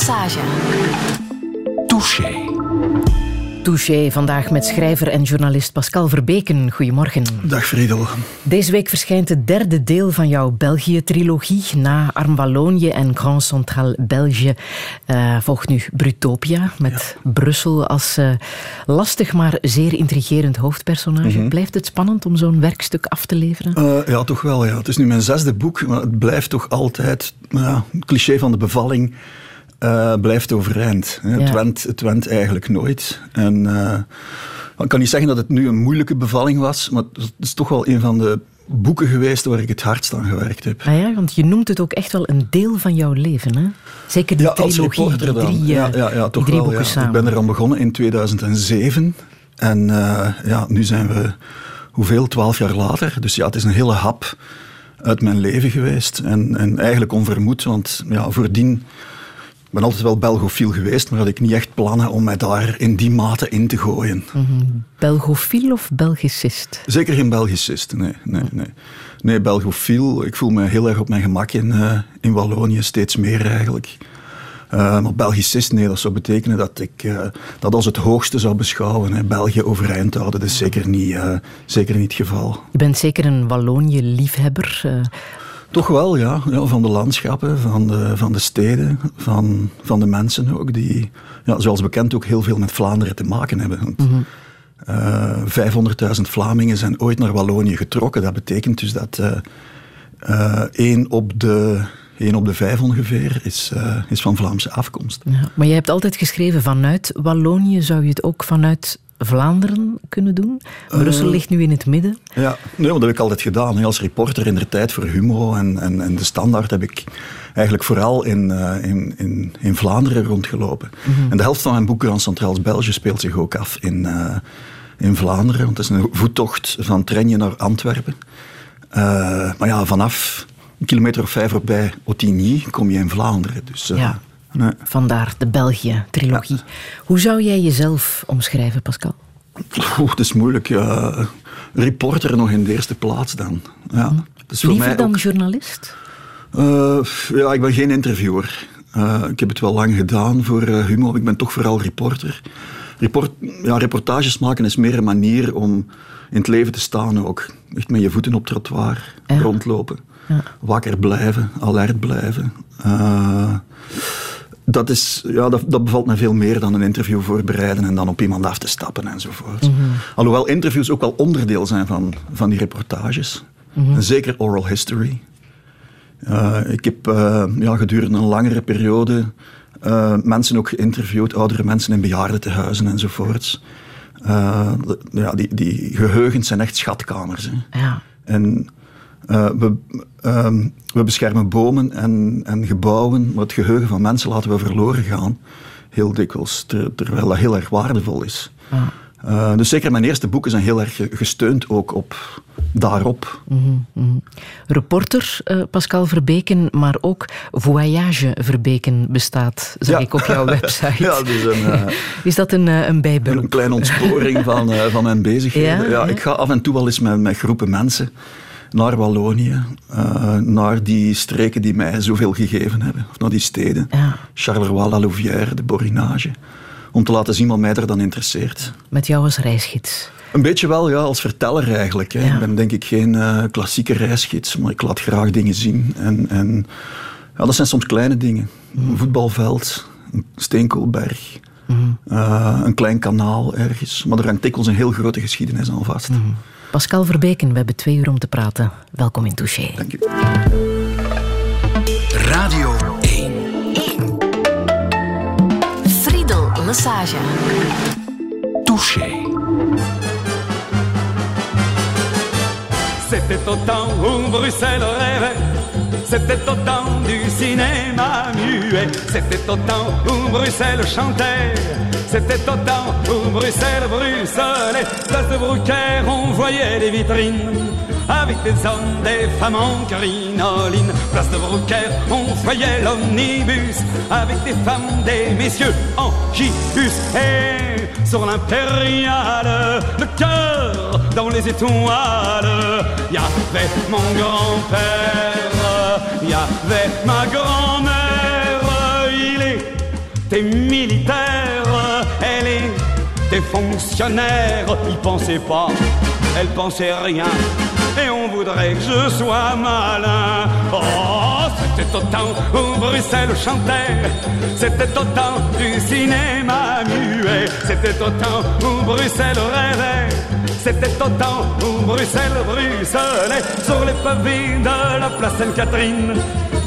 Massage. Touché. Touché, vandaag met schrijver en journalist Pascal Verbeken. Goedemorgen. Dag Friedel. Deze week verschijnt het derde deel van jouw België-trilogie. Na Arm Wallonië en Grand Central België uh, volgt nu Brutopia met Brussel als uh, lastig maar zeer intrigerend hoofdpersonage. Mhm. Blijft het spannend om zo'n werkstuk af te leveren? Uh, ja, toch wel. Ja. Het is nu mijn zesde boek, maar het blijft toch altijd ja, het cliché van de bevalling. Uh, blijft overeind. Ja. Het, went, het went eigenlijk nooit. En uh, ik kan niet zeggen dat het nu een moeilijke bevalling was, maar het is toch wel een van de boeken geweest waar ik het hardst aan gewerkt heb. Ah ja, want je noemt het ook echt wel een deel van jouw leven, hè? Zeker die ja, trilogie, als reporter die dan. drie, ja, ja, ja, toch drie wel, boeken ja. samen. Ik ben er aan begonnen in 2007 en uh, ja, nu zijn we, hoeveel, twaalf jaar later. Dus ja, het is een hele hap uit mijn leven geweest en, en eigenlijk onvermoed, want ja, voordien ik ben altijd wel belgofiel geweest, maar had ik niet echt plannen om mij daar in die mate in te gooien. Mm -hmm. Belgofiel of Belgicist? Zeker geen Belgicist, nee. Nee, nee. nee belgofiel. Ik voel me heel erg op mijn gemak in, uh, in Wallonië, steeds meer eigenlijk. Uh, maar Belgicist, nee, dat zou betekenen dat ik uh, dat als het hoogste zou beschouwen. Hè. België overeind houden, dat is zeker niet, zeker niet het geval. Je bent zeker een Wallonië-liefhebber. Toch wel, ja. ja. Van de landschappen, van de, van de steden, van, van de mensen ook, die, ja, zoals bekend, ook heel veel met Vlaanderen te maken hebben. Mm -hmm. uh, 500.000 Vlamingen zijn ooit naar Wallonië getrokken. Dat betekent dus dat uh, uh, één, op de, één op de vijf ongeveer is, uh, is van Vlaamse afkomst. Ja, maar je hebt altijd geschreven vanuit Wallonië. Zou je het ook vanuit Vlaanderen kunnen doen? Brussel uh, ligt nu in het midden. Ja, nee, dat heb ik altijd gedaan. Als reporter in de tijd voor Humo en, en, en de Standaard heb ik eigenlijk vooral in, uh, in, in, in Vlaanderen rondgelopen. Mhm. Mm -hmm. En de helft van mijn boek Grand Centraals België speelt zich ook af in, uh, in Vlaanderen. Want het is een voettocht van Trenje naar Antwerpen. Uh, maar ja, vanaf een kilometer of vijf voorbij Ottigny kom je in Vlaanderen. Dus, ja. Nee. Vandaar de België-trilogie. Ja. Hoe zou jij jezelf omschrijven, Pascal? Oeh, het is moeilijk. Reporter nog in de eerste plaats dan. Ja. Dus Liever mij dan ook... journalist? Uh, ja, ik ben geen interviewer. Uh, ik heb het wel lang gedaan voor uh, Humo. Ik ben toch vooral reporter. Report, ja, reportages maken is meer een manier om in het leven te staan ook. Echt met je voeten op het trottoir Ja. rondlopen. Ja. Wakker blijven, alert blijven. Uh, dat, is, ja, dat, dat bevalt me veel meer dan een interview voorbereiden en dan op iemand af te stappen enzovoort. Mhm. Alhoewel interviews ook wel onderdeel zijn van, van die reportages. Mhm. En zeker oral history. Uh, ik heb uh, ja, gedurende een langere periode uh, mensen ook geïnterviewd, oudere mensen in bejaardentehuizen enzovoorts. Uh, ja, die, die geheugens zijn echt schatkamers. Hè. Ja. En uh, we, uh, we beschermen bomen en, en gebouwen, maar het geheugen van mensen laten we verloren gaan. Heel dikwijls, ter, terwijl dat heel erg waardevol is. Ja. Uh, dus zeker mijn eerste boeken zijn heel erg gesteund ook op daarop. Mm -hmm, mm -hmm. Reporter uh, Pascal Verbeken, maar ook Voyage Verbeken bestaat, zag ja. ik op jouw website. ja, dus een, uh, is dat een, een bijberoep? Een kleine ontsporing van, van mijn bezigheden. Ja, ja, ja, Ik ga af en toe wel eens met, met groepen mensen naar Wallonië, naar die streken die mij zoveel gegeven hebben, of naar die steden. Ja. Charleroi, La Louvière, de Borinage om te laten zien wat mij er dan interesseert. Met jou als reisgids? Een beetje wel, ja, als verteller eigenlijk. Hè. Ja. Ik ben denk ik geen uh, klassieke reisgids, maar ik laat graag dingen zien. En, en ja, dat zijn soms kleine dingen. Mm. Een voetbalveld, een steenkoolberg, mm. uh, een klein kanaal ergens. Maar er hangt dikwijls een heel grote geschiedenis aan vast. Mm. Pascal Verbeken, we hebben twee uur om te praten. Welkom in Touché. Dank u. Radio 1. 1. Friedel Massage. Touché. C'était au temps où Bruxelles rêvait, c'était au temps du cinéma muet, c'était au temps où Bruxelles chantait, c'était au temps où Bruxelles bruxelait, place de Brouquer on voyait les vitrines. Avec des hommes, des femmes en crinoline. Place de Brouquer, on voyait l'omnibus. Avec des femmes, des messieurs en gibus. Et sur l'impériale Le cœur dans les étoiles Y avait mon grand-père Y avait ma grand-mère Il des militaires, elle est des fonctionnaires. Ils pensaient pas, elle pensait rien. Et on voudrait que je sois malin. Oh, c'était au temps où Bruxelles chantait. C'était au temps du cinéma muet. C'était au temps où Bruxelles rêvait. C'était au temps où Bruxelles sur les pavés de la place Sainte-Catherine.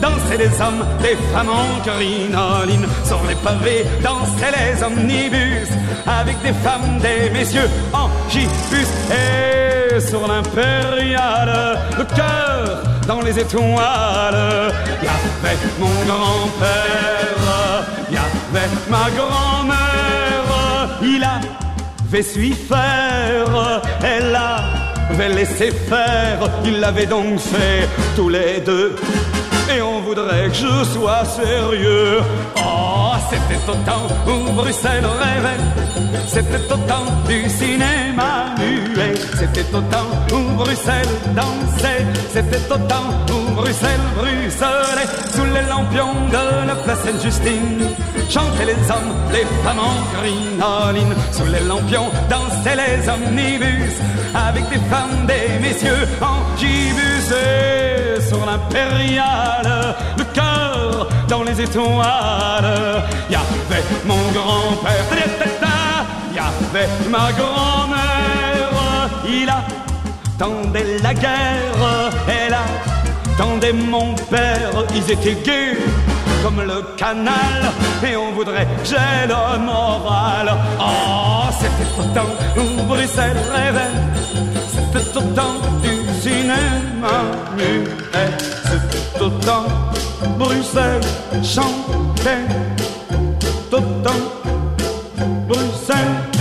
Dansaient les hommes, les femmes en crinoline. Sur les pavés dansaient les omnibus avec des femmes, des messieurs en gibus. Et sur l'impériale, le cœur dans les étoiles. Il y avait mon grand-père, y avait ma grand-mère. Il avait su faire, elle avait laissé faire. Il l'avait donc fait tous les deux. Et on voudrait que je sois sérieux. Oh, c'était au temps où Bruxelles rêvait. C'était au temps du cinéma muet. C'était au temps où Bruxelles dansait. C'était au temps où Bruxelles bruxelait. Sous les lampions de la place Sainte-Justine. Chantaient les hommes, les femmes en crinoline. Sous les lampions dansaient les omnibus. Avec des femmes, des messieurs en gibus. L'impériale, le cœur dans les étoiles. Il y avait mon grand-père, y avait ma grand-mère. Il attendait la guerre, elle attendait mon père. Ils étaient gays comme le canal, et on voudrait j'ai le moral. Oh, c'était temps où Bruxelles rêvait, c'était au temps du cinéma muet, c'était au temps Bruxelles? Chantait, tout au temps Bruxelles.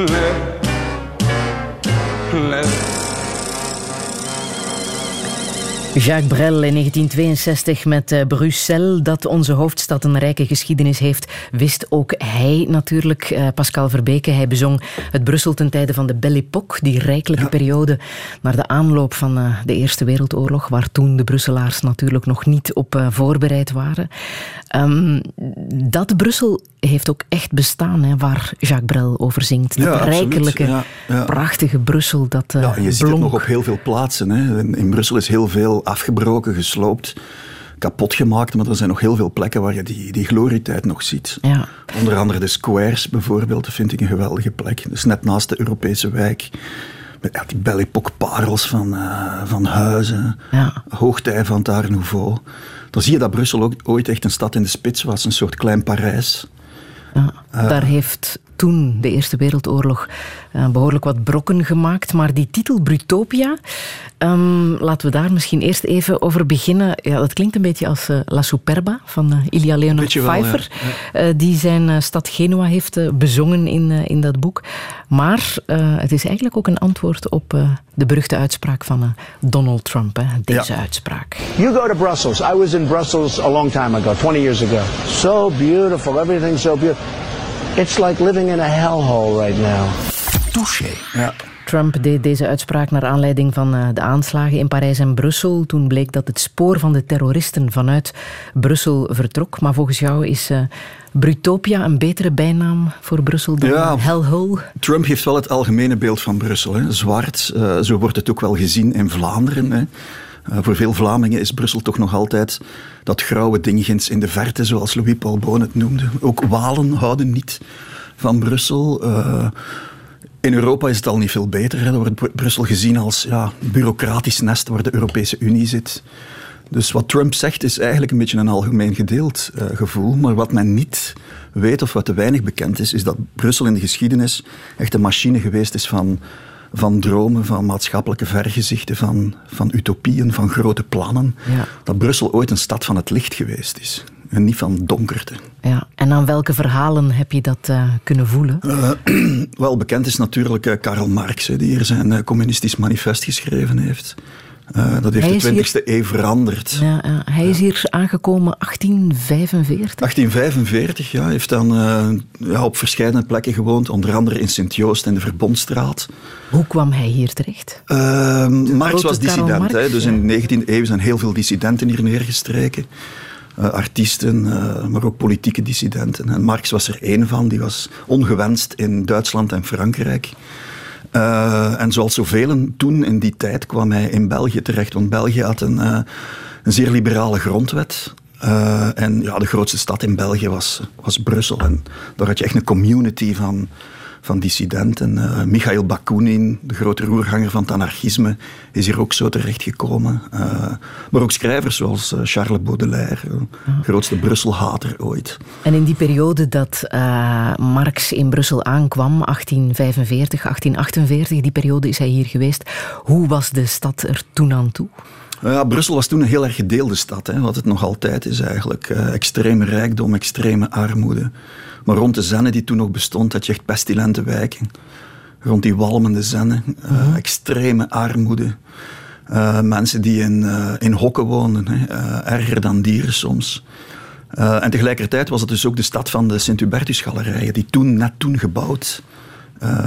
bruxelait. Jacques Brel in 1962 met uh, Bruxelles, dat onze hoofdstad een rijke geschiedenis heeft, wist ook hij natuurlijk. Uh, Pascal Verbeke, hij bezong het Brussel ten tijde van de Belle Époque, die rijkelijke ja. periode naar de aanloop van uh, de Eerste Wereldoorlog, waar toen de Brusselaars natuurlijk nog niet op voorbereid waren. Um, dat Brussel heeft ook echt bestaan, hè, waar Jacques Brel over zingt. Dat Ja, rijkelijke. Ja, prachtige Brussel, dat Ja, en je ziet het nog op heel veel plaatsen. Hè. In, in Brussel is heel veel afgebroken, gesloopt, kapot gemaakt, maar er zijn nog heel veel plekken waar je die, die glorietijd nog ziet. Ja. Onder andere de squares bijvoorbeeld, dat vind ik een geweldige plek. Dus net naast de Europese wijk. Met ja, die Belle Époque parels van, eh, van huizen, Ja. hoogtij van het Art Nouveau. Dan zie je dat Brussel ook ooit echt een stad in de spits was, een soort klein Parijs. Ja, daar heeft toen de Eerste Wereldoorlog eh, behoorlijk wat brokken gemaakt. Maar die titel Brutopia, ehm, laten we daar misschien eerst even over beginnen. Ja, dat klinkt een beetje als eh, La Superba van eh, Ilya Leonard Beetje wel, ja. Pfeiffer. eh, die zijn stad Genua heeft bezongen in, eh, in dat boek. Maar eh, het is eigenlijk ook een antwoord op eh, de beruchte uitspraak van Donald Trump. Hè, deze Ja. uitspraak. You go to Brussels. I was in Brussels a long time ago, 20 years ago. So beautiful, everything's so beautiful. It's like living in a hellhole right now. Touché. Ja. Trump deed deze uitspraak naar aanleiding van eh, de aanslagen in Parijs en Brussel. Toen bleek dat het spoor van de terroristen vanuit Brussel vertrok. Maar volgens jou is eh, Brutopia een betere bijnaam voor Brussel dan Ja. Hellhole? Trump heeft wel het algemene beeld van Brussel. Hè. Zwart, eh, zo wordt het ook wel gezien in Vlaanderen. Hè. Eh, voor veel Vlamingen is Brussel toch nog altijd dat grauwe dingens in de verte, zoals Louis-Paul Boon het noemde. Ook Walen houden niet van Brussel. Eh, in Europa is het al niet veel beter. Dan wordt Br- Brussel gezien als ja, bureaucratisch nest waar de Europese Unie zit. Dus wat Trump zegt is eigenlijk een beetje een algemeen gedeeld eh, gevoel. Maar wat men niet weet of wat te weinig bekend is, is dat Brussel in de geschiedenis echt een machine geweest is van, van dromen, van maatschappelijke vergezichten, van, van utopieën, van grote plannen. Ja. Dat Brussel ooit een stad van het licht geweest is. En niet van donkerte. Ja. En aan welke verhalen heb je dat eh, kunnen voelen? Wel bekend is natuurlijk eh, Karl Marx, die hier zijn eh, communistisch manifest geschreven heeft. Uh, dat heeft de 20e eeuw veranderd. Ja, ja. Hij is hier aangekomen 1845. 1845, ja. Hij heeft dan uh, ja, op verschillende plekken gewoond, onder andere in Sint-Joost en de Verbondstraat. Hoe kwam hij hier terecht? Uh, Marx was dissident, Marx, hè, dus in de 19e eeuw zijn heel veel dissidenten hier neergestreken. Uh, artiesten, maar ook politieke dissidenten. En Marx was er één van, die was ongewenst in Duitsland en Frankrijk. Uh, en zoals zoveel toen in die tijd kwam hij in België terecht. Want België had een, uh, een zeer liberale grondwet. Uh, en ja, de grootste stad in België was, was Brussel. En daar had je echt een community van van dissidenten. Uh, Michail Bakunin, de grote roerganger van het anarchisme, is hier ook zo terechtgekomen. Uh, maar ook schrijvers zoals uh, Charles Baudelaire, grootste Brusselhater ooit. En in die periode dat Marx in Brussel aankwam, 1845, 1848, die periode is hij hier geweest. Hoe was de stad er toen aan toe? Ja, Brussel was toen een heel erg gedeelde stad, hè, wat het nog altijd is eigenlijk. extreme rijkdom, extreme armoede. Maar rond de Zenne die toen nog bestond, had je echt pestilente wijken. Rond die walmende Zenne, uh, extreme armoede. Uh, mensen die in, in hokken woonden, hè, erger dan dieren soms. en tegelijkertijd was het dus ook de stad van de Sint-Hubertus-galerijen, die toen, net toen gebouwd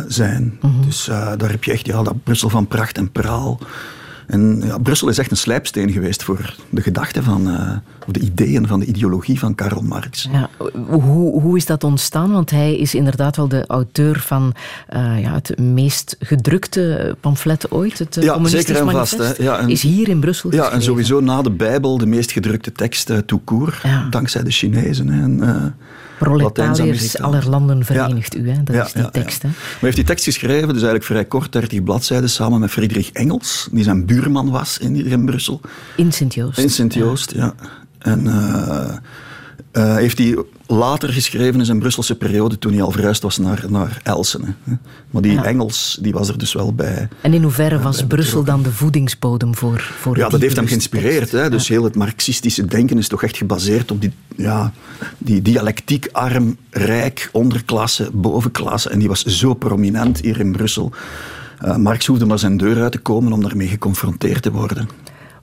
zijn. -hmm. Dus daar heb je echt ja, dat Brussel van pracht en praal. En ja, Brussel is echt een slijpsteen geweest voor de gedachten van, uh, of de ideeën van de ideologie van Karl Marx. Ja, hoe, hoe is dat ontstaan? Want hij is inderdaad wel de auteur van uh, ja, het meest gedrukte pamflet ooit, het uh, ja, zeker en vast. Hè. Ja, en, is hier in Brussel Ja, en sowieso na de Bijbel de meest gedrukte tekst uh, tout court, ja. dankzij de Chinezen. Hè. En, Proletariërs aller landen verenigt u, hè? dat ja, is die tekst. Hè? Maar heeft die tekst geschreven, dus eigenlijk vrij kort, 30 bladzijden, samen met Friedrich Engels, die zijn buurman was in, in Brussel. In Sint-Joost. In Sint-Joost, ja. En uh, uh, heeft hij later geschreven in zijn Brusselse periode, toen hij al verhuisd was naar, naar Elsene. Maar die ja. Engels die was er dus wel bij. En in hoeverre was Brussel dan de voedingsbodem voor, voor Ja, dat heeft hem geïnspireerd. Hè? Dus heel het marxistische denken is toch echt gebaseerd op die, ja, die dialectiek arm, rijk, onderklasse, bovenklasse. En die was zo prominent hier in Brussel. Uh, Marx hoefde maar zijn deur uit te komen om daarmee geconfronteerd te worden.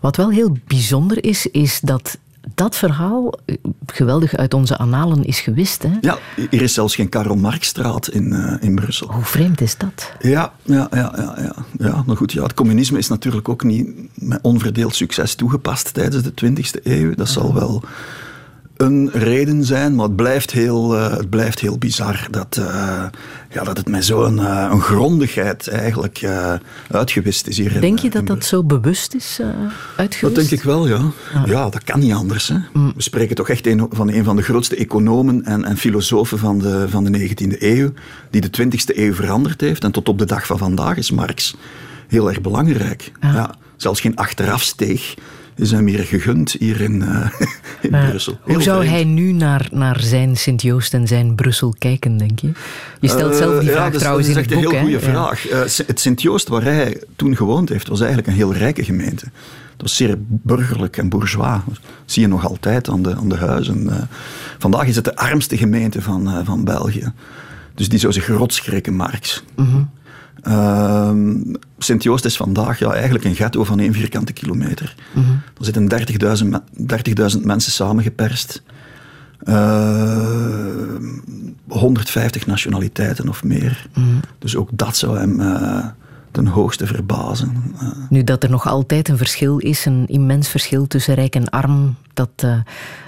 Wat wel heel bijzonder is, is dat dat verhaal geweldig uit onze analen is gewist. Hè? Ja, er is zelfs geen Karl Marxstraat in, uh, in Brussel. Hoe vreemd is dat? Ja, ja, ja, ja, ja. ja maar goed, ja, het communisme is natuurlijk ook niet met onverdeeld succes toegepast tijdens de 20e eeuw. Dat zal wel een reden zijn, maar het blijft heel, uh, het blijft heel bizar dat, uh, ja, dat het met zo'n uh, een grondigheid eigenlijk uitgewist is hier. Denk je dat dat zo bewust is uitgewist? Dat denk ik wel, ja. Ja, ja dat kan niet anders. Hè. Mm. We spreken toch echt een, van een van de grootste economen en, en filosofen van de, van de 19e eeuw, die de 20e eeuw veranderd heeft. En tot op de dag van vandaag is Marx heel erg belangrijk. Ja. zelfs geen achterafsteeg is hem hier gegund, hier in, uh, in Brussel. Heel hoe zou vreemd. hij nu naar, naar zijn Sint-Joost en zijn Brussel kijken, denk je? Je stelt zelf die vraag ja, trouwens in het boek. Dat is echt een heel goede vraag. Ja. het Sint-Joost waar hij toen gewoond heeft, was eigenlijk een heel rijke gemeente. Het was zeer burgerlijk en bourgeois. Dat zie je nog altijd aan de, aan de huizen. vandaag is het de armste gemeente van, van België. Dus die zou zich rotschrikken, Marx. Mm -hmm. Uh, Sint-Joost is vandaag ja, eigenlijk een ghetto van één vierkante kilometer. Mm -hmm. Er zitten 30.000 30 mensen samengeperst. Uh, 150 nationaliteiten of meer. Mm -hmm. Dus ook dat zou hem uh, ten hoogste verbazen. Uh. Nu dat er nog altijd een verschil is, een immens verschil tussen rijk en arm, dat uh,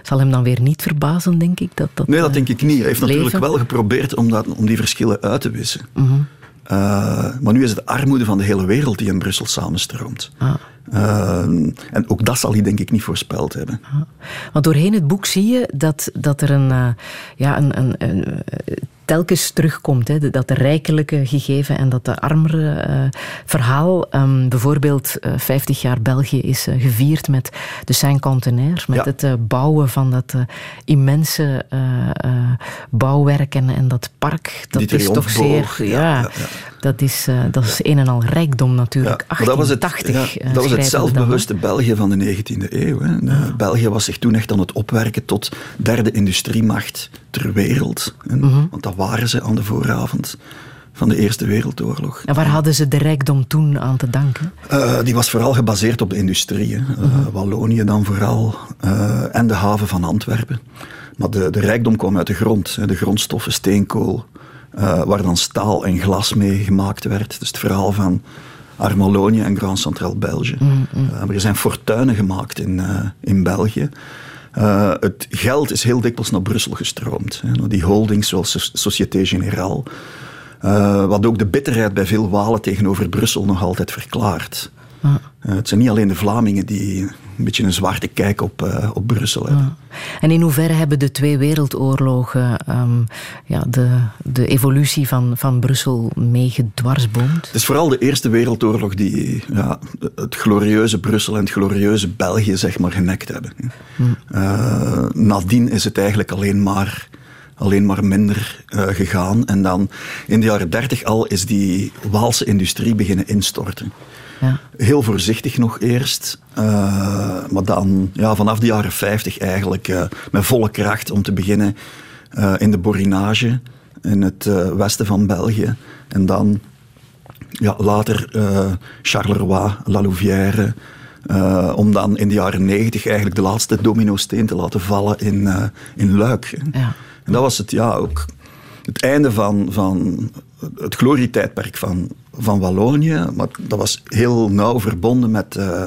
zal hem dan weer niet verbazen, denk ik? Dat, dat, nee, dat denk ik niet. Hij heeft leven. natuurlijk wel geprobeerd om, dat, om die verschillen uit te wissen. -hmm. Uh, maar nu is het de armoede van de hele wereld die in Brussel samenstroomt. Ah. Uh, en ook dat zal hij denk ik niet voorspeld hebben. Ah. Want doorheen het boek zie je dat, dat er een, uh, ja, een, een, een telkens terugkomt. Hè, dat de rijkelijke gegeven en dat de armere uh, verhaal. Um, bijvoorbeeld uh, 50 jaar België is uh, gevierd met de Saint-Contenaire. Met ja. het bouwen van dat immense bouwwerk en, en, dat park. Dat Die is toch zeer... Ja, Dat, is, dat is een en al rijkdom natuurlijk. 1880 dat was het, dat was het zelfbewuste België van de 19e eeuw. Hè. België was zich toen echt aan het opwerken tot derde industriemacht ter wereld. Mm -hmm. Want dat waren ze aan de vooravond. van de Eerste Wereldoorlog. En waar hadden ze de rijkdom toen aan te danken? Uh, die was vooral gebaseerd op de industrie. Uh, Wallonië dan vooral. Uh, en de haven van Antwerpen. Maar de, de rijkdom kwam uit de grond. De grondstoffen, steenkool, waar dan staal en glas mee gemaakt werd. Dus het verhaal van Armolonië en Grand Centraal België. Mm, mm. maar er zijn fortuinen gemaakt in, in België. Uh, het geld is heel dikwijls naar Brussel gestroomd. Hè. Die holdings zoals Société Générale. Wat ook de bitterheid bij veel Walen tegenover Brussel nog altijd verklaart. Uh, het zijn niet alleen de Vlamingen die een beetje een zwarte kijk op, uh, op Brussel hebben. En in hoeverre hebben de twee wereldoorlogen um, ja, de, de evolutie van, van Brussel meegedwarsboomd? Het is vooral de Eerste Wereldoorlog die ja, het glorieuze Brussel en het glorieuze België zeg maar, genekt hebben. Hmm. Uh, nadien is het eigenlijk alleen maar alleen maar minder uh, gegaan. En dan in de jaren dertig al is die Waalse industrie beginnen instorten. Ja. Heel voorzichtig nog eerst. Uh, maar dan ja, vanaf de jaren 50 eigenlijk uh, met volle kracht om te beginnen uh, in de Borinage in het westen van België. En dan ja, later Charleroi, La Louvière. om dan in de jaren 90 eigenlijk de laatste domino-steen te laten vallen in, in Luik. Ja. En dat was het, ja, ook het einde van, van het glorietijdperk van, van Wallonië. Maar dat was heel nauw verbonden met, uh,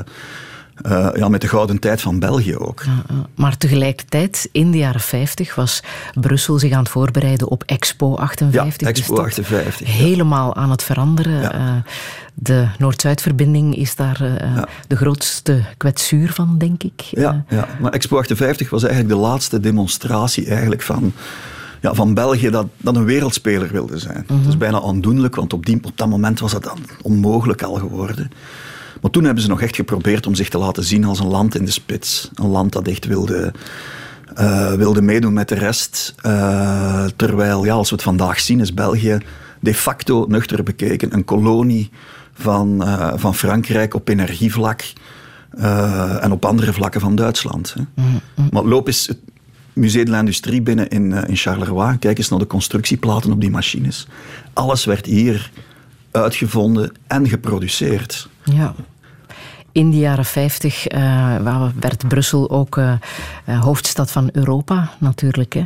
uh, ja, met de gouden tijd van België ook. maar tegelijkertijd, in de jaren 50, was Brussel zich aan het voorbereiden op Expo 58. Ja, Expo 58. Dus helemaal aan het veranderen. Uh, de Noord-Zuid-verbinding is daar de grootste kwetsuur van, denk ik. Ja, ja, maar Expo 58 was eigenlijk de laatste demonstratie eigenlijk van ja, van België dat, dat een wereldspeler wilde zijn. Mm Dat is bijna aandoenlijk, want op, die, op dat moment was dat dan onmogelijk al geworden. Maar toen hebben ze nog echt geprobeerd om zich te laten zien als een land in de spits. Een land dat echt wilde, uh, wilde meedoen met de rest. Uh, terwijl, ja, als we het vandaag zien, is België de facto nuchter bekeken een kolonie van, uh, van Frankrijk op energievlak. en op andere vlakken van Duitsland. Hè. Mm -hmm. Maar loop is Musée de l'Industrie binnen in, uh, in Charleroi. Kijk eens naar de constructieplaten op die machines. Alles werd hier uitgevonden en geproduceerd. Ja. In de jaren 50 uh, werd Brussel ook uh, hoofdstad van Europa, natuurlijk. Hè.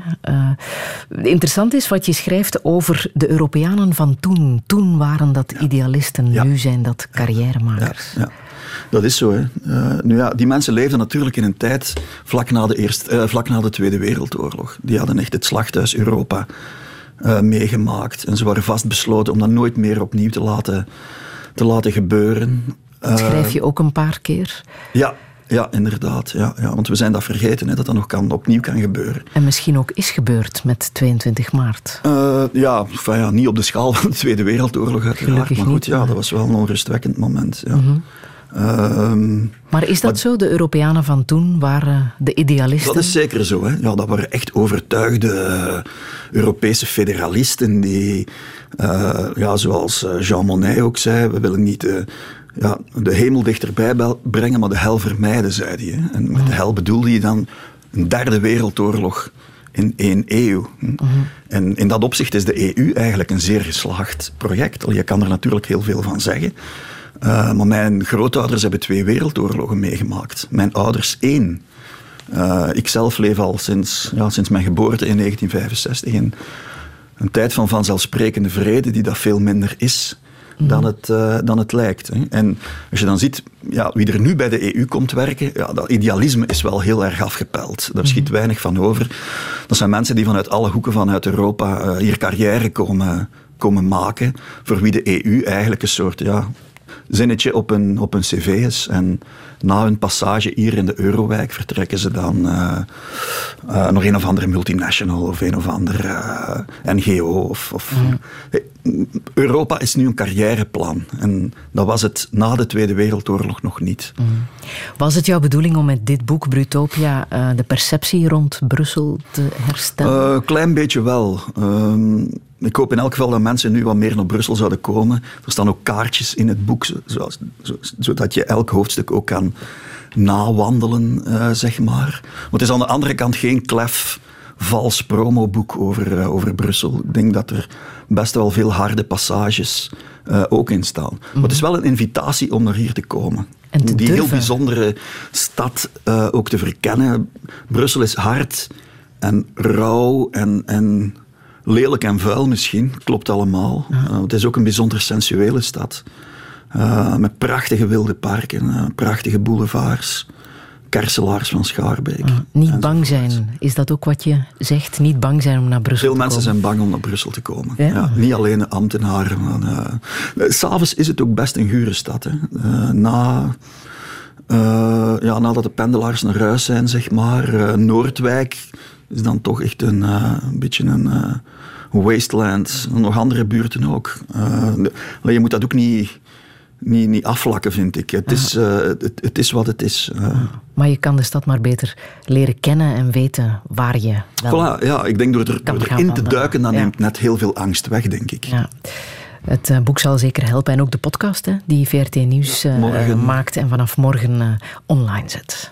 interessant is wat je schrijft over de Europeanen van toen. Toen waren dat idealisten, ja. nu zijn dat carrièremakers. Ja. Dat is zo. Hè. Uh, nu ja, die mensen leefden natuurlijk in een tijd vlak na, de eerste, uh, vlak na de Tweede Wereldoorlog. Die hadden echt het slachthuis Europa uh, meegemaakt. En ze waren vastbesloten om dat nooit meer opnieuw te laten, te laten gebeuren. Dat schrijf je ook een paar keer. Ja, ja, inderdaad. Ja, ja, want we zijn dat vergeten, hè, dat dat nog kan, opnieuw kan gebeuren. En misschien ook is gebeurd met 22 maart. Uh, ja, enfin, ja, niet op de schaal van de Tweede Wereldoorlog uiteraard. Gelukkig maar goed, niet, ja, dat was wel een onrustwekkend moment. Ja. Mm -hmm. Uh, maar is dat maar, zo? De Europeanen van toen waren de idealisten? Dat is zeker zo. Hè? Ja, dat waren echt overtuigde uh, Europese federalisten die, uh, ja, zoals Jean Monnet ook zei, we willen niet de, ja, de hemel dichterbij brengen, maar de hel vermijden, zei hij. Hè? En met de hel bedoelde je dan een derde wereldoorlog in één eeuw. -huh. En in dat opzicht is de EU eigenlijk een zeer geslaagd project. Je kan er natuurlijk heel veel van zeggen. Uh, maar mijn grootouders hebben twee wereldoorlogen meegemaakt. Mijn ouders één. Uh, ik zelf leef al sinds, ja, sinds mijn geboorte in 1965 in een tijd van vanzelfsprekende vrede die dat veel minder is dan het, uh, dan het lijkt. Hè. En als je dan ziet ja, wie er nu bij de EU komt werken, ja, dat idealisme is wel heel erg afgepeld. Daar schiet weinig van over. Dat zijn mensen die vanuit alle hoeken vanuit Europa hier carrière komen, komen maken, voor wie de EU eigenlijk een soort ja, zinnetje op een, op een cv is. En na hun passage hier in de Eurowijk vertrekken ze dan uh, uh, nog een of andere multinational of een of andere uh, NGO. Of, of mm. Europa is nu een carrièreplan. En dat was het na de Tweede Wereldoorlog nog niet. Mm. Was het jouw bedoeling om met dit boek, Brutopia, de perceptie rond Brussel te herstellen? Een klein beetje wel. Ehm, ik hoop in elk geval dat mensen nu wat meer naar Brussel zouden komen. Er staan ook kaartjes in het boek, zoals, zodat je elk hoofdstuk ook kan nawandelen, uh, zeg maar. Maar het is aan de andere kant geen klef vals promoboek over, uh, over Brussel. Ik denk dat er best wel veel harde passages uh, ook in staan. Maar het is wel een invitatie om naar hier te komen. En te Die durven. heel bijzondere stad ook te verkennen. Brussel is hard en rauw en, en lelijk en vuil misschien. Klopt allemaal. Uh, het is ook een bijzonder sensuele stad. Uh, met prachtige wilde parken, uh, prachtige boulevards, karselaars van Schaarbeek. Niet bang zijn, is dat ook wat je zegt? Niet bang zijn om naar Brussel Veel te mensen komen? zijn bang om naar Brussel te komen. Ja. Ja, niet alleen de ambtenaren. Uh, S'avonds is het ook best een gure stad. Hè. Uh, na, ja, nadat de pendelaars naar huis zijn, zeg maar. Noordwijk is dan toch echt een, een beetje een wasteland. Nog andere buurten ook. Uh, je moet dat ook niet, niet, niet afvlakken, vind ik. Het, is, uh, het, het, is wat het is. Uh. Maar je kan de stad maar beter leren kennen en weten waar je wel voilà, Ja, ik denk door, er, door erin te duiken, dan ja. neemt net heel veel angst weg, denk ik. Ja. Het boek zal zeker helpen. En ook de podcast hè, die VRT Nieuws maakt en vanaf morgen online zet.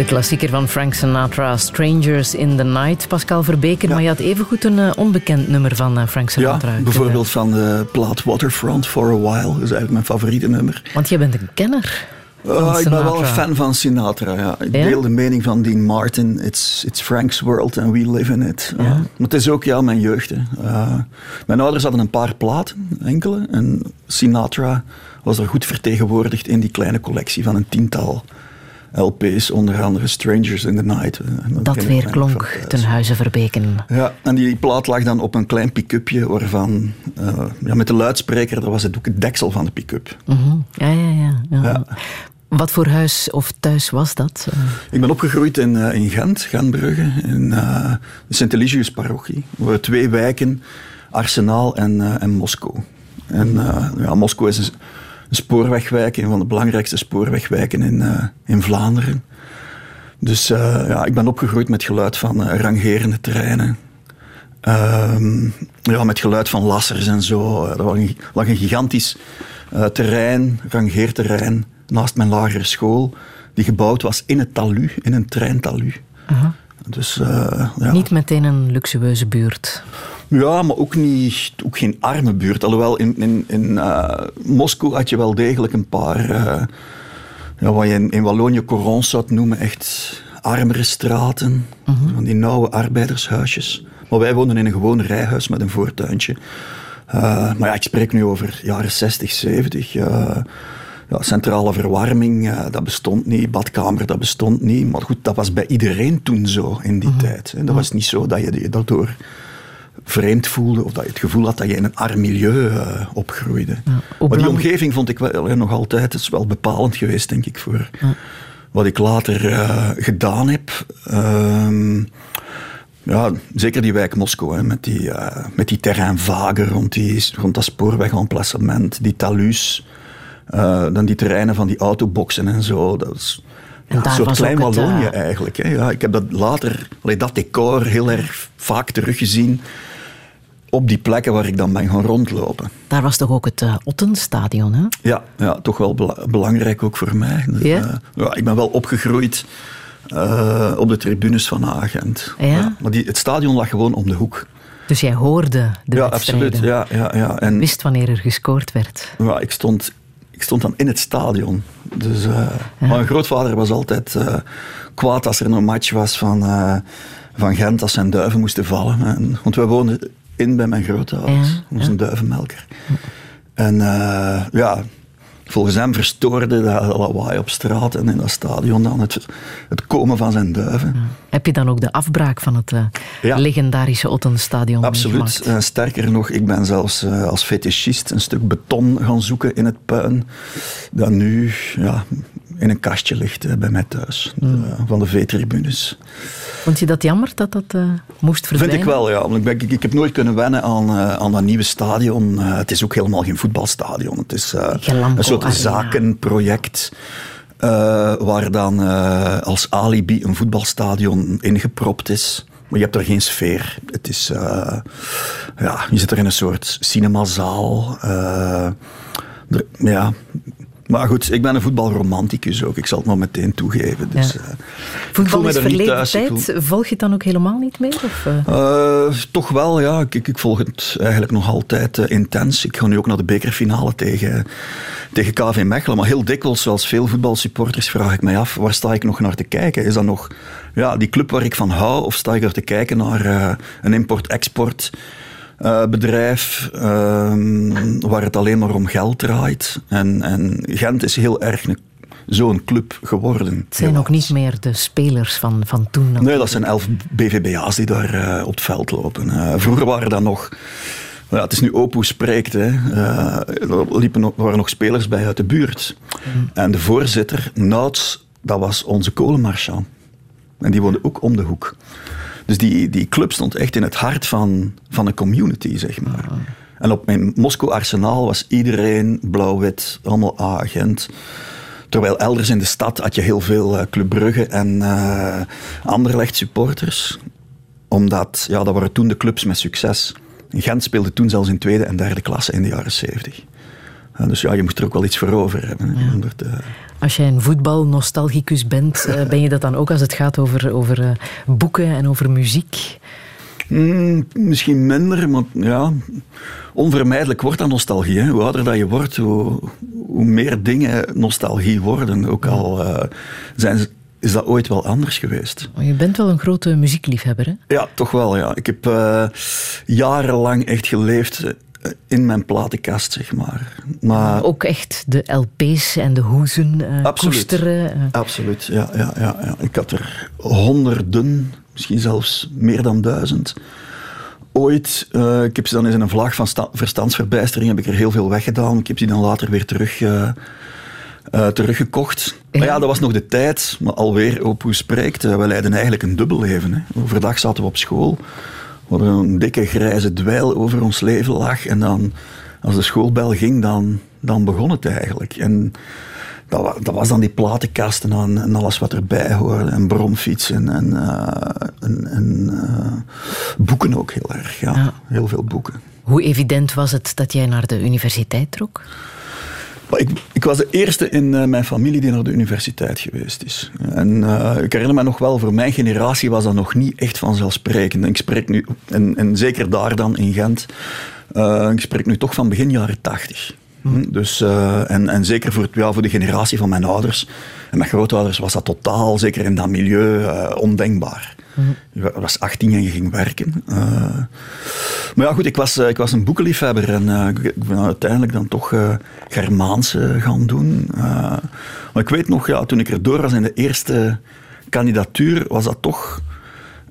De klassieker van Frank Sinatra, Strangers in the Night. Pascal Verbeker, ja. maar je had evengoed een uh, onbekend nummer van uh, Frank Sinatra. Ja, bijvoorbeeld van de plaat Waterfront, For a While. Dat is eigenlijk mijn favoriete nummer. Want jij bent een kenner. Uh, ik ben wel een fan van Sinatra. Ja. Ik ja? deel de mening van Dean Martin. It's, it's Frank's world and we live in it. Ja. Maar het is ook ja, mijn jeugd. Uh, mijn ouders hadden een paar platen, enkele. En Sinatra was er goed vertegenwoordigd in die kleine collectie van een tiental LP's, onder andere Strangers in the Night. Dat, dat weer klonk ten huize Verbeken. Ja, en die, plaat lag dan op een klein pick-upje waarvan, uh, ja, met de luidspreker, dat was het ook het deksel van de pick-up. Mm -hmm. ja, ja, ja, ja, ja. Wat voor huis of thuis was dat? Ik ben opgegroeid in, uh, in Gent, Gentbrugge, in uh, de Sint-Eligius-parochie. Waren twee wijken, Arsenaal en, en Moskou. En ja, Moskou is een spoorwegwijk, een van de belangrijkste spoorwegwijken in, uh, in Vlaanderen. Dus uh, ja, ik ben opgegroeid met geluid van uh, rangerende treinen. Uh, ja, met geluid van lassers en zo. Er lag een, lag een gigantisch terrein, rangeerterrein, naast mijn lagere school, die gebouwd was in het talu, in een treintalu. -huh. Dus, ja. Niet meteen een luxueuze buurt. Ja, maar ook, niet, ook geen arme buurt. Alhoewel, in, in, in uh, Moskou had je wel degelijk een paar uh, ja, wat je in, in Wallonië corons zou noemen, echt armere straten. Van die nauwe arbeidershuisjes. Maar wij woonden in een gewoon rijhuis met een voortuintje. Uh, maar ja, ik spreek nu over jaren 60, 70. Uh, ja, centrale verwarming, uh, dat bestond niet. Badkamer, dat bestond niet. Maar goed, dat was bij iedereen toen zo in die tijd. Hè. Dat was niet zo dat je je daardoor vreemd voelde of dat je het gevoel had dat je in een arm milieu uh, opgroeide. Ja, maar die omgeving vond ik wel, nog altijd is wel bepalend geweest, denk ik, voor ja. wat ik later uh, gedaan heb. Uh, ja, zeker die wijk Moskou, hè, met, die, uh, met die terrein vager rond, die, rond dat spoorwegemplacement, die talus, dan die terreinen van die autoboxen en zo. Dat is, en ja, daar een soort klein Wallonië uh, eigenlijk. Hè. Ja, ik heb dat later, dat decor heel erg vaak teruggezien op die plekken waar ik dan ben gaan rondlopen. Daar was toch ook het uh, Ottenstadion, hè? Ja, ja toch wel bela belangrijk ook voor mij. Dus, Ja? uh, ja, ik ben wel opgegroeid uh, op de tribunes van Agent. Ja? maar die, het stadion lag gewoon om de hoek. Dus jij hoorde de ja, wedstrijden? absoluut. Ja, ja, ja. En, Wist wanneer er gescoord werd? ja, ik, stond, ik stond dan in het stadion. Dus, uh, ja. Mijn grootvader was altijd uh, kwaad als er een match was van, uh, van Gent, als zijn duiven moesten vallen. En, want wij woonden in bij mijn grootouders, Ja, een duivenmelker. En ja, volgens hem verstoorde dat lawaai op straat en in dat stadion dan het, het komen van zijn duiven. Ja. Heb je dan ook de afbraak van het uh, Ja. legendarische Ottenstadion Absoluut. Uh, sterker nog, ik ben zelfs uh, als fetischist een stuk beton gaan zoeken in het puin, dat nu ja, in een kastje ligt bij mij thuis, mm. van de V-tribunes. Vond je dat jammer dat dat moest verdwijnen? Vind ik wel, ja. Want ik, ik, ik heb nooit kunnen wennen aan, aan dat nieuwe stadion. het is ook helemaal geen voetbalstadion. Het is een soort Arena. zakenproject. Waar dan als alibi een voetbalstadion ingepropt is. Maar je hebt er geen sfeer. Het is, ja, je zit er in een soort cinemazaal. Ja. Maar goed, ik ben een voetbalromanticus ook. Ik zal het maar meteen toegeven. Dus, ja. Voetbal is verleden tijd. Voel... Volg je het dan ook helemaal niet meer? Of, uh, toch wel, ja. Ik, ik, volg het eigenlijk nog altijd uh, intens. Ik ga nu ook naar de bekerfinale tegen, tegen KV Mechelen. Maar heel dikwijls, zoals veel voetbalsupporters, vraag ik mij af, waar sta ik nog naar te kijken? Is dat nog ja, die club waar ik van hou? Of sta ik er te kijken naar een import-export... Uh, bedrijf uh, waar het alleen maar om geld draait. En, en Gent is heel erg zo'n club geworden. Het zijn helaas. ook niet meer de spelers van, van toen. Natuurlijk. Nee, dat zijn elf BVBA's die daar uh, op het veld lopen. vroeger waren dat nog... Ja, het is nu Opus spreekt. Hè. er liepen nog, waren nog spelers bij uit de buurt. Mm. En de voorzitter, Nouts, dat was onze kolenmarchand. En die woonde ook om de hoek. Dus die, die club stond echt in het hart van, van een community, zeg maar. Ah. En op mijn Moskou Arsenaal was iedereen blauw-wit, allemaal agent. Terwijl elders in de stad had je heel veel uh, Club Brugge en uh, Anderlecht supporters. Omdat, ja, dat waren toen de clubs met succes. En Gent speelde toen zelfs in tweede en derde klasse in de jaren zeventig. Uh, dus ja, je moest er ook wel iets voor over hebben. Ja. Als jij een voetbalnostalgicus bent, uh, ben je dat dan ook als het gaat over, over uh, boeken en over muziek? Mm, misschien minder, maar ja, onvermijdelijk wordt dat nostalgie. Hè? Hoe ouder dat je wordt, hoe, hoe meer dingen nostalgie worden. Ook al uh, zijn ze, is dat ooit wel anders geweest. Maar je bent wel een grote muziekliefhebber, hè? Ja, toch wel. Ja. Ik heb jarenlang echt geleefd in mijn platenkast, zeg maar. maar ook echt de LP's en de hoezen uh, Absoluut. koesteren. Uh. Absoluut, ja, ja, ja, ja. Ik had er honderden, misschien zelfs meer dan duizend. Ooit, uh, ik heb ze dan eens in een vlag van verstandsverbijstering, heb ik er heel veel weggedaan. Ik heb die dan later weer terug, teruggekocht. Ja. Maar ja, dat was nog de tijd, maar alweer op hoe spreekt. we leiden eigenlijk een dubbel leven. Hè. Overdag zaten we op school waar een dikke grijze dweil over ons leven lag. En dan, als de schoolbel ging, dan, dan begon het eigenlijk. En dat, dat was dan die platenkast en, en, alles wat erbij hoorde. En bromfietsen en, uh, en, en uh, boeken ook heel erg. Ja. ja. Heel veel boeken. Hoe evident was het dat jij naar de universiteit trok? Ik, ik, was de eerste in uh, mijn familie die naar de universiteit geweest is. En uh, ik herinner me nog wel, voor mijn generatie was dat nog niet echt vanzelfsprekend. Ik spreek nu, en, en zeker daar dan in Gent, uh, ik spreek nu toch van begin jaren tachtig. Hm, Dus, eh, en, en zeker voor, ja, voor de generatie van mijn ouders en mijn grootouders was dat totaal, zeker in dat milieu, eh, ondenkbaar. Je was 18 en je ging werken. Eh, maar ja, goed, ik was, eh, ik was een boekenliefhebber en eh, ik, ik ben uiteindelijk dan toch uh, Germaanse gaan doen. maar ik weet nog, ja, toen ik erdoor was in de eerste kandidatuur, was dat toch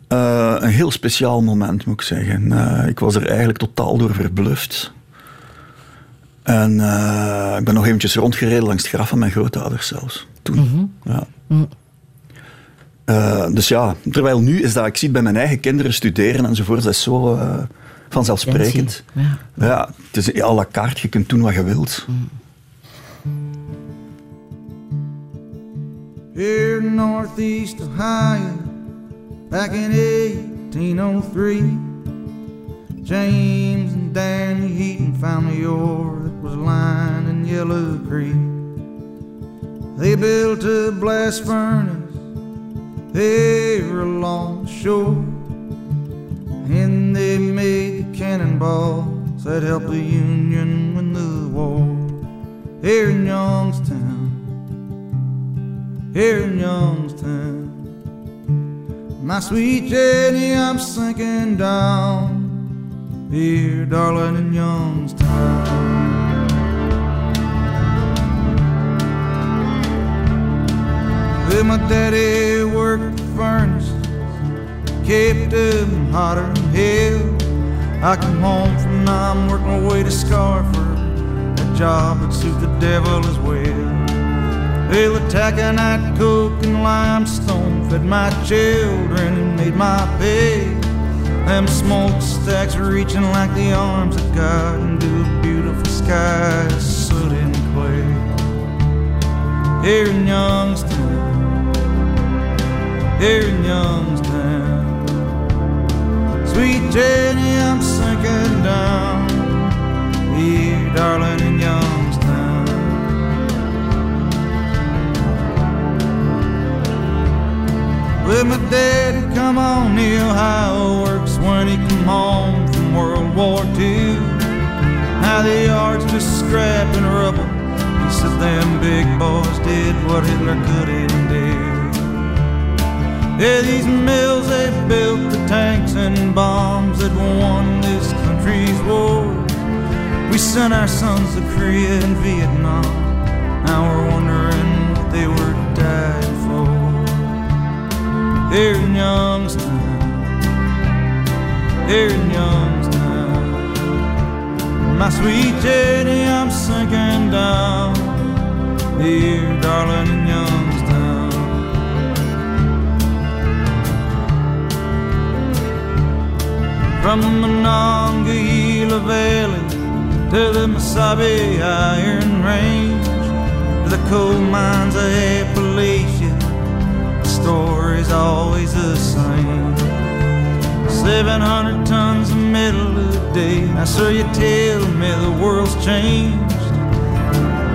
een heel speciaal moment, moet ik zeggen. ik was er eigenlijk totaal door verbluft. En ik ben nog eventjes rondgereden langs het graf van mijn grootouders zelfs. Toen. Mm ja. Mm. Uh, dus ja, terwijl nu is dat, ik zie bij mijn eigen kinderen studeren enzovoort, dat is zo uh, vanzelfsprekend. Ja. ja, het is à la carte, je kunt doen wat je wilt. Mm. Here in Northeast Ohio, back in 1803, James and Danny Heaton found the ore that was lying in Yellow Creek. They built a blast furnace there along the shore. And they made the cannonballs that helped the Union win the war. Here in Youngstown, here in Youngstown. My sweet Jenny, I'm sinking down here, darling, in Youngstown. Well, my daddy worked the furnace, kept them hotter than hell. I come home from nine, work my way to Scarford, a job would suit the devil as well. Well, the taconite, coke, and limestone fed my children and made my pay. Them smokestacks reaching like the arms of God into a beautiful sky, soot and clay. Here in Youngstown here in Youngstown. Sweet Jenny, I'm sinking down here, darling, in Youngstown. Well, my daddy come on the Ohio works when he come home from World War II. Now the yard's just scrap and rubble. He said them big boys did what Hitler couldn't do. Yeah, these mills, they built the tanks and bombs that won this country's war. We sent our sons to Korea and Vietnam. Now we're wondering what they were dying for. Here in Youngstown, here in Youngstown. My sweet Jenny, I'm sinking down. Here, From the Monongahela Valley to the Mesabi Iron Range to the coal mines of Appalachia, the story's always the same. 700 tons of metal a day. Now, so you tell me the world's changed.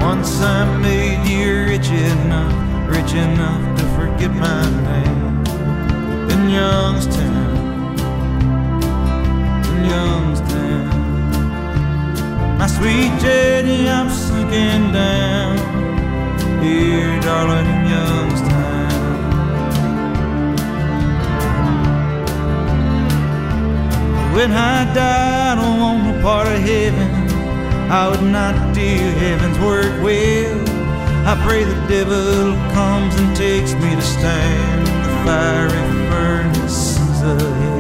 Once I made you rich enough, rich enough to forget my name. Youngstown. Youngstown. My sweet Jenny, I'm sinking down here, darling, in Youngstown. When I die, I don't want no part of heaven. I would not do heaven's work well. I pray the devil comes and takes me to stand the fiery furnaces of hell.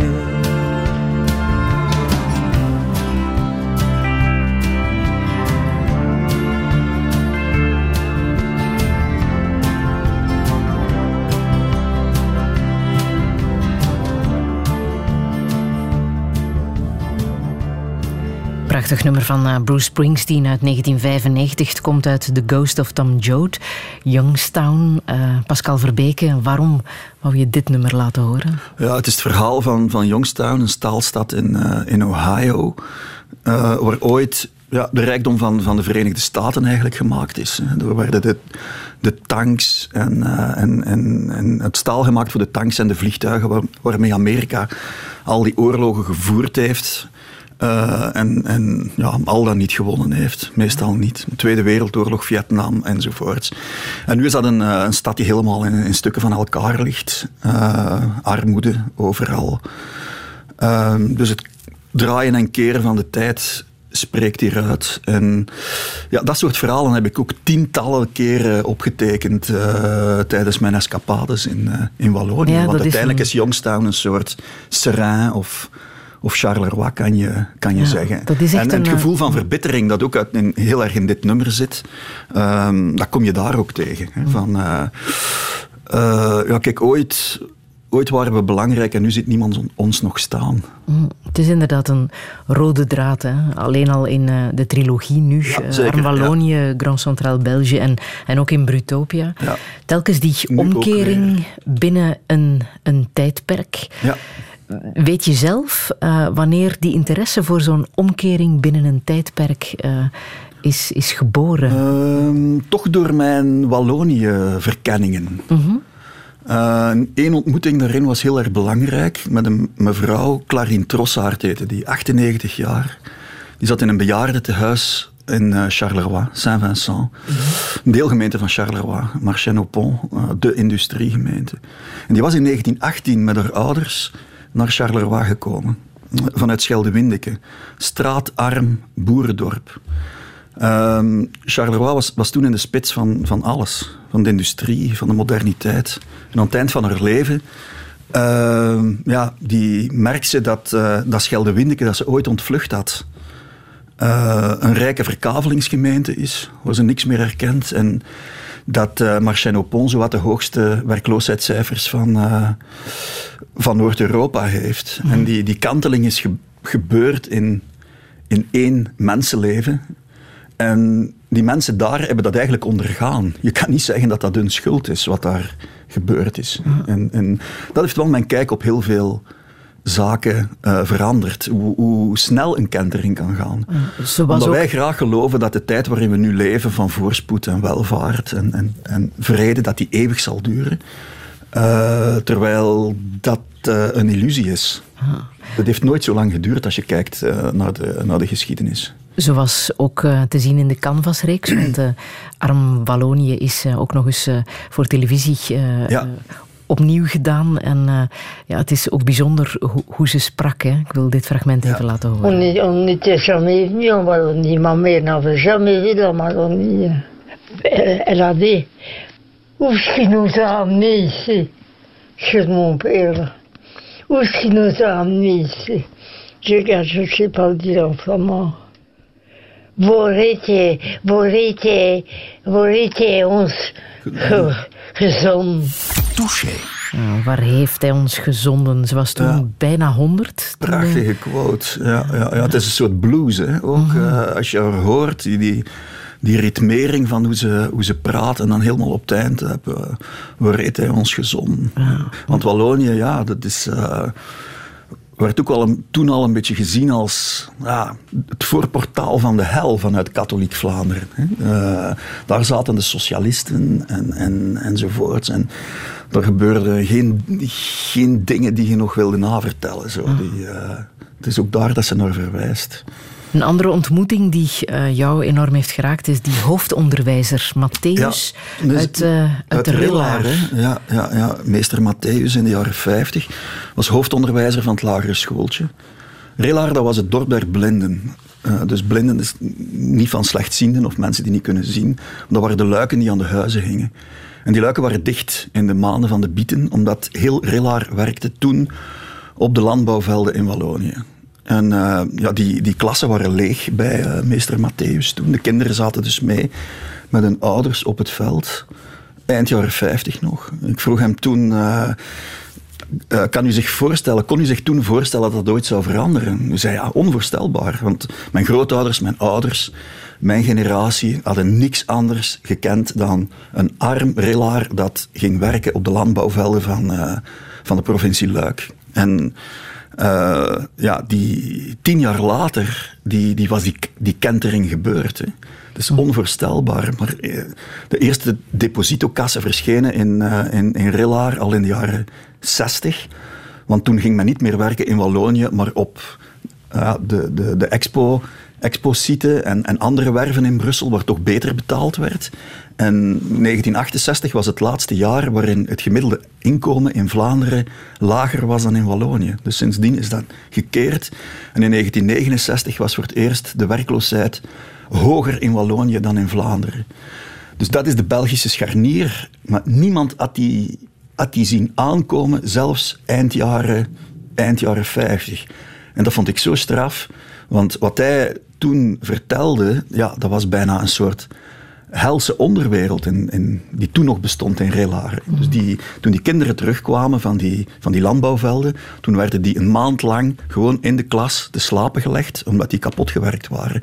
Prachtig nummer van uh, Bruce Springsteen uit 1995. Het komt uit The Ghost of Tom Joad, Youngstown. Uh, Pascal Verbeke, waarom wou je dit nummer laten horen? Ja, het is het verhaal van, van Youngstown, een staalstad in, uh, in Ohio. waar ooit ja, de rijkdom van, van de Verenigde Staten eigenlijk gemaakt is. Er werden de, de tanks en, en, en, en het staal gemaakt voor de tanks en de vliegtuigen waar, waarmee Amerika al die oorlogen gevoerd heeft. Uh, en, en ja, al dan niet gewonnen heeft. Meestal niet. Tweede Wereldoorlog, Vietnam enzovoorts. En nu is dat een, uh, een stad die helemaal in, in, stukken van elkaar ligt. Uh, armoede overal. Ehm, dus het draaien en keren van de tijd spreekt hieruit. En ja, dat soort verhalen heb ik ook tientallen keren opgetekend uh, tijdens mijn escapades in, uh, in Wallonië. Ja, Want is uiteindelijk een... is Youngstown een soort Seraing of, of Charleroi, kan je, kan je Ja, zeggen. dat is echt en, en het een, gevoel van verbittering dat ook uit, in, heel erg in dit nummer zit, um, dat kom je daar ook tegen. Hè, van, uh, ja, kijk, ooit... Ooit waren we belangrijk en nu ziet niemand ons nog staan. Mm, het is inderdaad een rode draad. Hè? Alleen al in uh, de trilogie nu. Ja, uh, Arm Wallonië, ja. Grand Centraal België en, en ook in Brutopia. Ja. Telkens die Nu omkering binnen een, een tijdperk. Ja. Weet je zelf uh, wanneer die interesse voor zo'n omkering binnen een tijdperk is, is geboren? Ehm, toch door mijn Wallonië-verkenningen. Mm -hmm. Uh, Eén ontmoeting daarin was heel erg belangrijk met een mevrouw, Clarine Trossaert heette die, 98 jaar. Die zat in een bejaardentehuis in Charleroi, Saint-Vincent. -hmm. Een deelgemeente van Charleroi, Marchais-au-Pont, uh, de industriegemeente. En die was in 1918 met haar ouders naar Charleroi gekomen. Vanuit Scheldewindeke. Straatarm boerendorp. Um, Charleroi was, was, toen in de spits van, van alles. Van de industrie, van de moderniteit. En aan het eind van haar leven uh, ja, die merkte ze dat, uh, dat Scheldewindeke dat ze ooit ontvlucht had. Uh, een rijke verkavelingsgemeente is, waar ze niks meer herkent. En dat uh, Marchais-au-Pont zo wat de hoogste werkloosheidscijfers van, van Noord-Europa heeft. Mm. En die, die kanteling is ge gebeurd in, in één mensenleven. En die mensen daar hebben dat eigenlijk ondergaan. Je kan niet zeggen dat dat hun schuld is, wat daar gebeurd is. En, en, dat heeft wel mijn kijk op heel veel zaken uh, veranderd. Hoe, hoe, snel een kentering kan gaan. Ja, Omdat ook... wij graag geloven dat de tijd waarin we nu leven van voorspoed en welvaart en, en, en vrede, dat die eeuwig zal duren. Uh, terwijl dat uh, een illusie is. Ja. Dat heeft nooit zo lang geduurd als je kijkt naar, de, naar de geschiedenis. Zoals ook uh, te zien in de Canvas-reeks. Want uh, Arm Wallonië is uh, ook nog eens voor televisie ja. opnieuw gedaan. En ja, het is ook bijzonder ho hoe ze sprak. Hè. Ik wil dit fragment even laten horen. On n'était jamais venu en Wallonie. Ma mère n'avait jamais vu la Wallonie. Elle, elle a dit Où est-ce qu'il nous a amenés ici Chez mon père. Où est-ce qu'il nous a amenés ici Je ne sais pas dire en flamand. Voorite, voorite, voorite ons ge, gezonden. Touché. Ja, waar heeft hij ons gezonden? Ze was toen ja. bijna 100. Prachtige quote. Ja, ja, ja, het is een soort blues. Hè? Ook mm -hmm. uh, als je haar hoort, die, die, die ritmering van hoe ze, hoe ze praat en dan helemaal op het eind. Uh, waar heeft hij ons gezonden? Ja. Want Wallonië, ja, dat is... Uh, werd ook al een, toen al een beetje gezien als ja, het voorportaal van de hel vanuit katholiek Vlaanderen. Uh, daar zaten de socialisten en, en, enzovoorts. En er gebeurden geen, geen dingen die je nog wilde navertellen. Zo. Ah. Die, uh, het is ook daar dat ze naar verwijst. Een andere ontmoeting die uh, jou enorm heeft geraakt is die hoofdonderwijzer Matthäus ja, dus uit, uh, uit, uit de Rillaar. Rillaar ja, ja, ja, meester Matthäus in de jaren 50 was hoofdonderwijzer van het lagere schooltje. Rillaar, dat was het dorp der blinden. Uh, dus blinden is niet van slechtzienden of mensen die niet kunnen zien. Dat waren de luiken die aan de huizen hingen. En die luiken waren dicht in de maanden van de bieten, omdat heel Rillaar werkte toen op de landbouwvelden in Wallonië. En uh, ja, die, die klassen waren leeg bij uh, meester Matthäus toen. De kinderen zaten dus mee met hun ouders op het veld. Eind jaren 50 nog. Ik vroeg hem toen... Uh, kan u zich voorstellen, kon u zich toen voorstellen dat dat ooit zou veranderen? Hij zei ja, onvoorstelbaar. Want mijn grootouders, mijn ouders, mijn generatie hadden niks anders gekend dan een arm rillaar dat ging werken op de landbouwvelden van, van de provincie Luik. En uh, ja, die, tien jaar later die, die was die, die kentering gebeurd. Hè. Dat is onvoorstelbaar. Maar uh, de eerste depositokassen verschenen in, uh, in, in Rillaar al in de jaren 60. Want toen ging men niet meer werken in Wallonië, maar op de, de, de expo, expo-site en, en andere werven in Brussel, waar toch beter betaald werd. En 1968 was het laatste jaar waarin het gemiddelde inkomen in Vlaanderen lager was dan in Wallonië. Dus sindsdien is dat gekeerd. En in 1969 was voor het eerst de werkloosheid hoger in Wallonië dan in Vlaanderen. Dus dat is de Belgische scharnier. Maar niemand had die, had die zien aankomen, zelfs eind jaren, eind jaren 50. En dat vond ik zo straf. Want wat hij toen vertelde, ja, dat was bijna een soort helse onderwereld in, in, die toen nog bestond in Relaren. Dus die, toen die kinderen terugkwamen van die, van die landbouwvelden, toen werden die een maand lang gewoon in de klas te slapen gelegd, omdat die kapot gewerkt waren.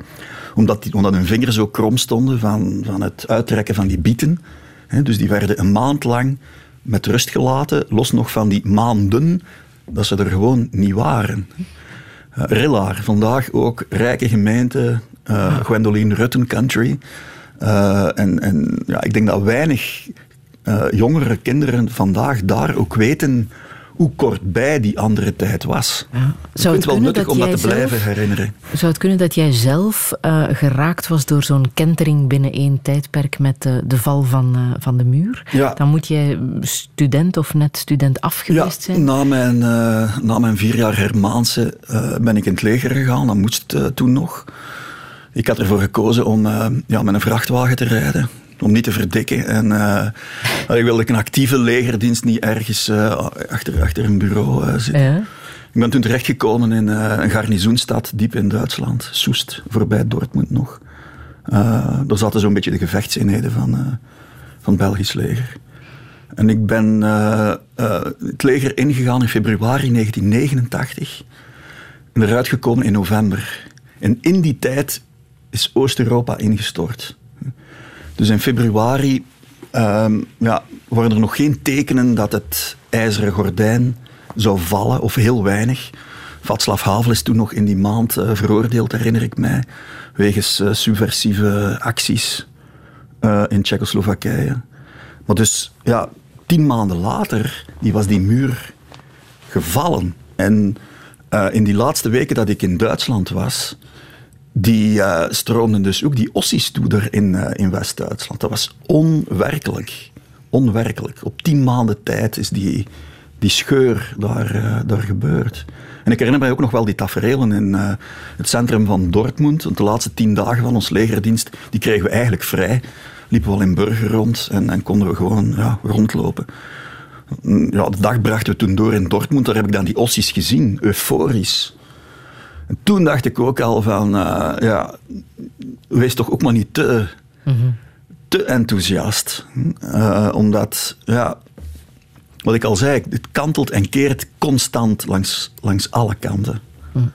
Omdat, die, omdat hun vingers zo krom stonden van, van het uittrekken van die bieten. Dus die werden een maand lang met rust gelaten, los nog van die maanden dat ze er gewoon niet waren. Uh, Rillaar, vandaag ook rijke gemeente, uh, Gwendoline Rutten Country. Uh, en en ja, ik denk dat weinig uh, jongere kinderen vandaag daar ook weten hoe kort bij die andere tijd was. Ja. Zou ik vind het wel nuttig om dat te zelf, blijven herinneren. Zou het kunnen dat jij zelf uh, geraakt was door zo'n kentering binnen één tijdperk met de, de val van, van de muur? Ja. Dan moet jij student of net student afgeweest ja, zijn? Na mijn, na mijn vier jaar Hermaanse ben ik in het leger gegaan. Dat moest toen nog. Ik had ervoor gekozen om ja, met een vrachtwagen te rijden. Om niet te verdikken. En uh, ik wilde een actieve legerdienst niet ergens uh, achter, achter een bureau zitten. Ja. Ik ben toen terechtgekomen in een garnizoenstad diep in Duitsland. Soest, voorbij Dortmund nog. daar zaten zo'n beetje de gevechtseenheden van, van het Belgisch leger. En ik ben het leger ingegaan in februari 1989. En eruit gekomen in november. En in die tijd is Oost-Europa ingestort. Dus in februari um, ja, waren er nog geen tekenen dat het ijzeren gordijn zou vallen, of heel weinig. Václav Havel is toen nog in die maand uh, veroordeeld, herinner ik mij, wegens uh, subversieve acties uh, in Tsjechoslowakije. Maar dus, ja, tien maanden later die was die muur gevallen. En in die laatste weken dat ik in Duitsland was, die uh, stroomden dus ook die ossies toe in, uh, in West-Duitsland. Dat was onwerkelijk. Onwerkelijk. Op tien maanden tijd is die, die scheur daar, uh, daar gebeurd. En ik herinner mij ook nog wel die tafereelen in het centrum van Dortmund. Want de laatste tien dagen van ons legerdienst, die kregen we eigenlijk vrij. Liepen we al in Burger rond en, en konden we gewoon ja, rondlopen. Ja, de dag brachten we toen door in Dortmund. Daar heb ik dan die ossies gezien, euforisch. En toen dacht ik ook al van, uh, ja, wees toch ook maar niet te, mm -hmm. te enthousiast. Uh, omdat, ja, wat ik al zei, het kantelt en keert constant langs, langs alle kanten. Mm.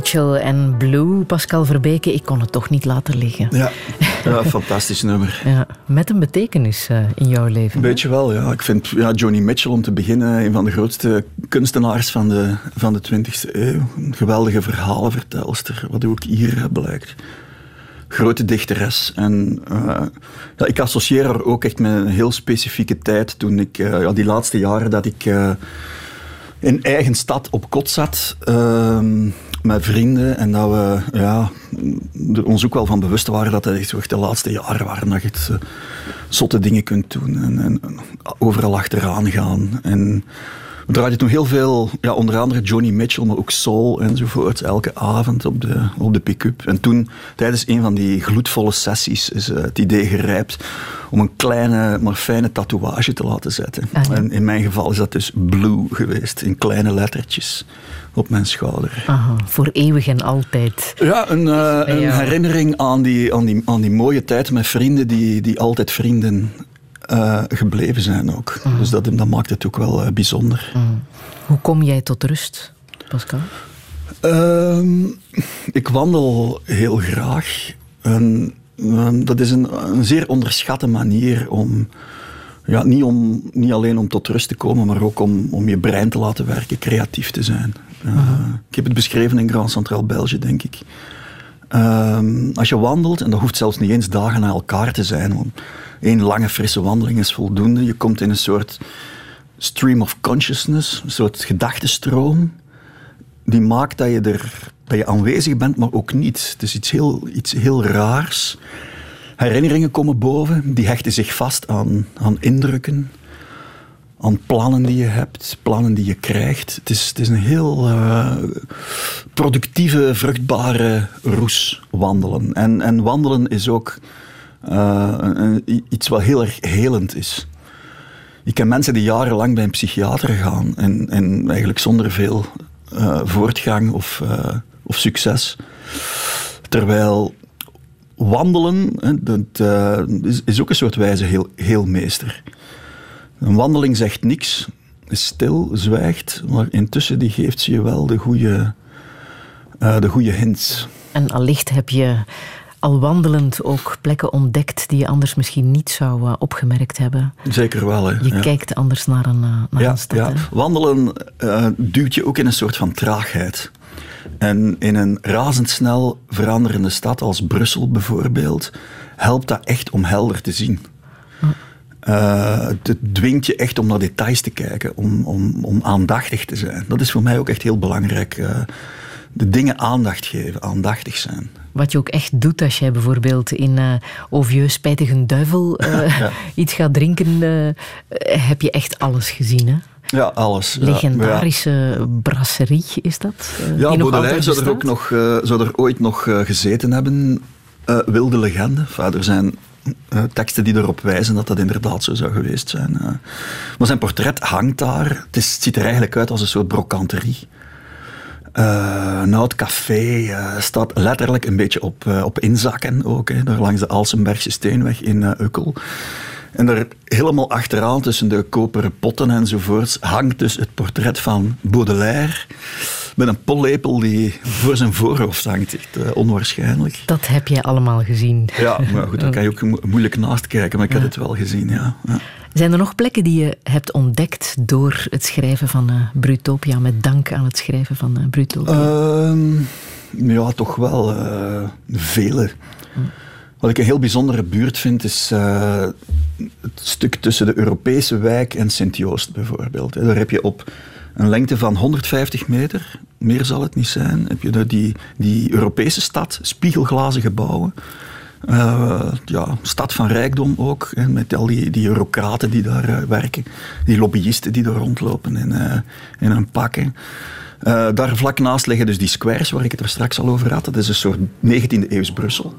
Mitchell en Blue, Pascal Verbeke, ik kon het toch niet laten liggen. Ja, ja fantastisch nummer. Ja, met een betekenis eh, in jouw leven. Een beetje wel, ja. Ik vind ja, Joni Mitchell om te beginnen een van de grootste kunstenaars van de, van de 20e eeuw. Een geweldige verhalenvertelster, wat ook hier eh, blijkt. Grote dichteres. En uh, ja, ik associeer haar ook echt met een heel specifieke tijd. Toen ik, uh, ja, die laatste jaren dat ik uh, in eigen stad op kot zat ehm, met vrienden. En dat we ja, ons ook wel van bewust waren dat het echt de laatste jaren waren dat je het, zotte dingen kunt doen. En, en, overal achteraan gaan. En we draaiden toen heel veel, ja, onder andere Johnny Mitchell, maar ook soul enzovoort, elke avond op de, op de pick-up. En toen, tijdens een van die gloedvolle sessies, is het idee gerijpt om een kleine, maar fijne tatoeage te laten zetten. Ah, ja. En in mijn geval is dat dus blue geweest, in kleine lettertjes op mijn schouder. Aha, voor eeuwig en altijd. Ja, een, uh, een herinnering aan die, aan, die, aan die mooie tijd met vrienden die, die altijd vrienden uh, gebleven zijn ook. Mm. Dus dat, dat maakt het ook wel uh, bijzonder. Mm. Hoe kom jij tot rust, Pascal? Uh, ik wandel heel graag. En, dat is een, een, zeer onderschatte manier om, ja, niet, om, niet alleen om tot rust te komen, maar ook om, om je brein te laten werken, creatief te zijn. Uh, ik heb het beschreven in Grand Centraal België, denk ik. Ehm, als je wandelt, en dat hoeft zelfs niet eens dagen na elkaar te zijn, want één lange frisse wandeling is voldoende. Je komt in een soort stream of consciousness, een soort gedachtenstroom, die maakt dat je, er, dat je aanwezig bent, maar ook niet. Het is iets heel, iets heel raars. Herinneringen komen boven, die hechten zich vast aan, aan indrukken, aan plannen die je hebt, plannen die je krijgt. Het is, het is een heel uh, productieve, vruchtbare roes wandelen. En, en wandelen is ook een, iets wat heel erg helend is. Ik ken mensen die jarenlang bij een psychiater gaan en, en eigenlijk zonder veel uh, voortgang of, of succes. Terwijl wandelen, is, is, ook een soort wijze heel, heelmeester. Een wandeling zegt niks, is stil, zwijgt, maar intussen die geeft ze je wel de goede, de goede hints. En allicht heb je al wandelend ook plekken ontdekt die je anders misschien niet zou uh, opgemerkt hebben. Zeker wel. Hè. Je ja. kijkt anders naar een, uh, naar ja, een stad. Ja. Wandelen duwt je ook in een soort van traagheid. En in een razendsnel veranderende stad als Brussel bijvoorbeeld, helpt dat echt om helder te zien. Uh, het dwingt je echt om naar details te kijken, om, om, om aandachtig te zijn. Dat is voor mij ook echt heel belangrijk. Uh, de dingen aandacht geven, aandachtig zijn. Wat je ook echt doet als jij bijvoorbeeld in uh, Ovieux Spijtig een Duivel uh, ja. iets gaat drinken, heb je echt alles gezien, hè? Ja, alles. Legendarische ja. brasserie is dat? ja, Baudelaire zou er ook nog, zou er ooit nog gezeten hebben. wilde legende. Enfin, er zijn uh, teksten die erop wijzen dat dat inderdaad zo zou geweest zijn. Uh. Maar zijn portret hangt daar. Het ziet er eigenlijk uit als een soort brokanterie. Uh, een oud café staat letterlijk een beetje op, op inzakken ook. Hè, daar langs de Alsenbergse Steenweg in Ukkel. En daar helemaal achteraan, tussen de koperen potten enzovoorts, hangt dus het portret van Baudelaire. Met een pollepel die voor zijn voorhoofd hangt. Echt uh, onwaarschijnlijk. Dat heb jij allemaal gezien. Ja, maar goed, daar kan je ook mo moeilijk naast kijken. Maar ik ja. heb het wel gezien, ja. ja. Zijn er nog plekken die je hebt ontdekt door het schrijven van uh, Brutopia, met dank aan het schrijven van uh, Brutopia? Uh, Ja, toch wel eh, vele. Wat ik een heel bijzondere buurt vind, is eh, het stuk tussen de Europese wijk en Sint-Joost bijvoorbeeld. Daar heb je op een lengte van 150 meter, meer zal het niet zijn, heb je die, die Europese stad, spiegelglazen gebouwen. Uh, ja, stad van rijkdom ook, hè, met al die, die eurocraten die daar uh, werken, die lobbyisten die daar rondlopen in, uh, in hun pakken. daar vlak naast liggen dus die squares waar ik het er straks al over had. Dat is een soort 19e eeuws Brussel.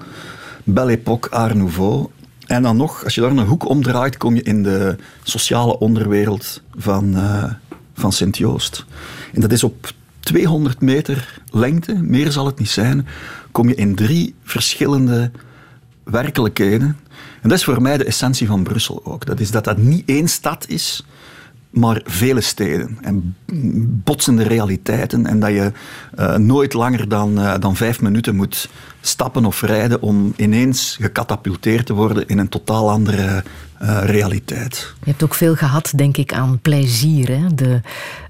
Belle Époque, Art Nouveau. En dan nog, als je daar een hoek omdraait, kom je in de sociale onderwereld van, van Sint-Joost. En dat is op 200 meter lengte, meer zal het niet zijn, kom je in drie verschillende werkelijkheden. En dat is voor mij de essentie van Brussel ook. Dat is dat dat niet één stad is, maar vele steden. En botsende realiteiten. En dat je uh, nooit langer dan, uh, dan vijf minuten moet stappen of rijden om ineens gecatapulteerd te worden in een totaal andere uh, realiteit. Je hebt ook veel gehad, denk ik, aan plezier. Hè? De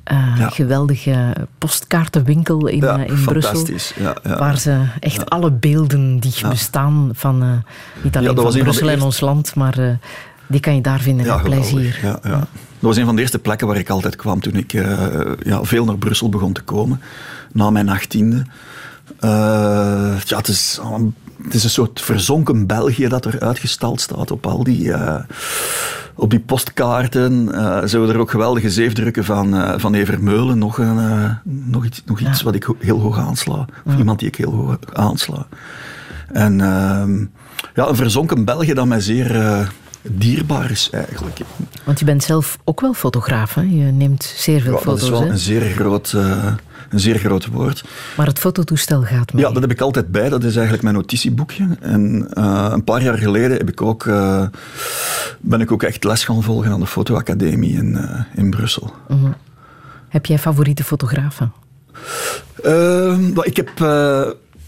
ja. geweldige postkaartenwinkel in, ja, in Brussel. Ja, waar ze echt alle beelden die bestaan van niet alleen van Brussel en ons land, maar die kan je daar vinden plezier. Ja, was een van de eerste plekken waar ik altijd kwam toen ik uh, ja, veel naar Brussel begon te komen. Na mijn achttiende. Uh, ja, het, is, het is een soort verzonken België dat er uitgestald staat op al die, uh, op die postkaarten. Uh, zo er ook geweldige zeefdrukken van, van Evermeulen. Nog, een, nog iets, nog iets ja. wat ik heel hoog aansla. Of ja. iemand die ik heel hoog aansla. En ehm, ja, een verzonken België dat mij zeer dierbaar is eigenlijk. Want je bent zelf ook wel fotograaf, hè? Je neemt zeer veel ja, foto's. Dat is wel hè? een zeer, groot, uh, een zeer groot woord. Maar het fototoestel gaat mee. Ja, dat heb ik altijd bij. Dat is eigenlijk mijn notitieboekje. En uh, een paar jaar geleden heb ik ook, uh, ben ik ook echt les gaan volgen aan de fotoacademie in, in Brussel. -hmm. Heb jij favoriete fotografen? Ehm, ik heb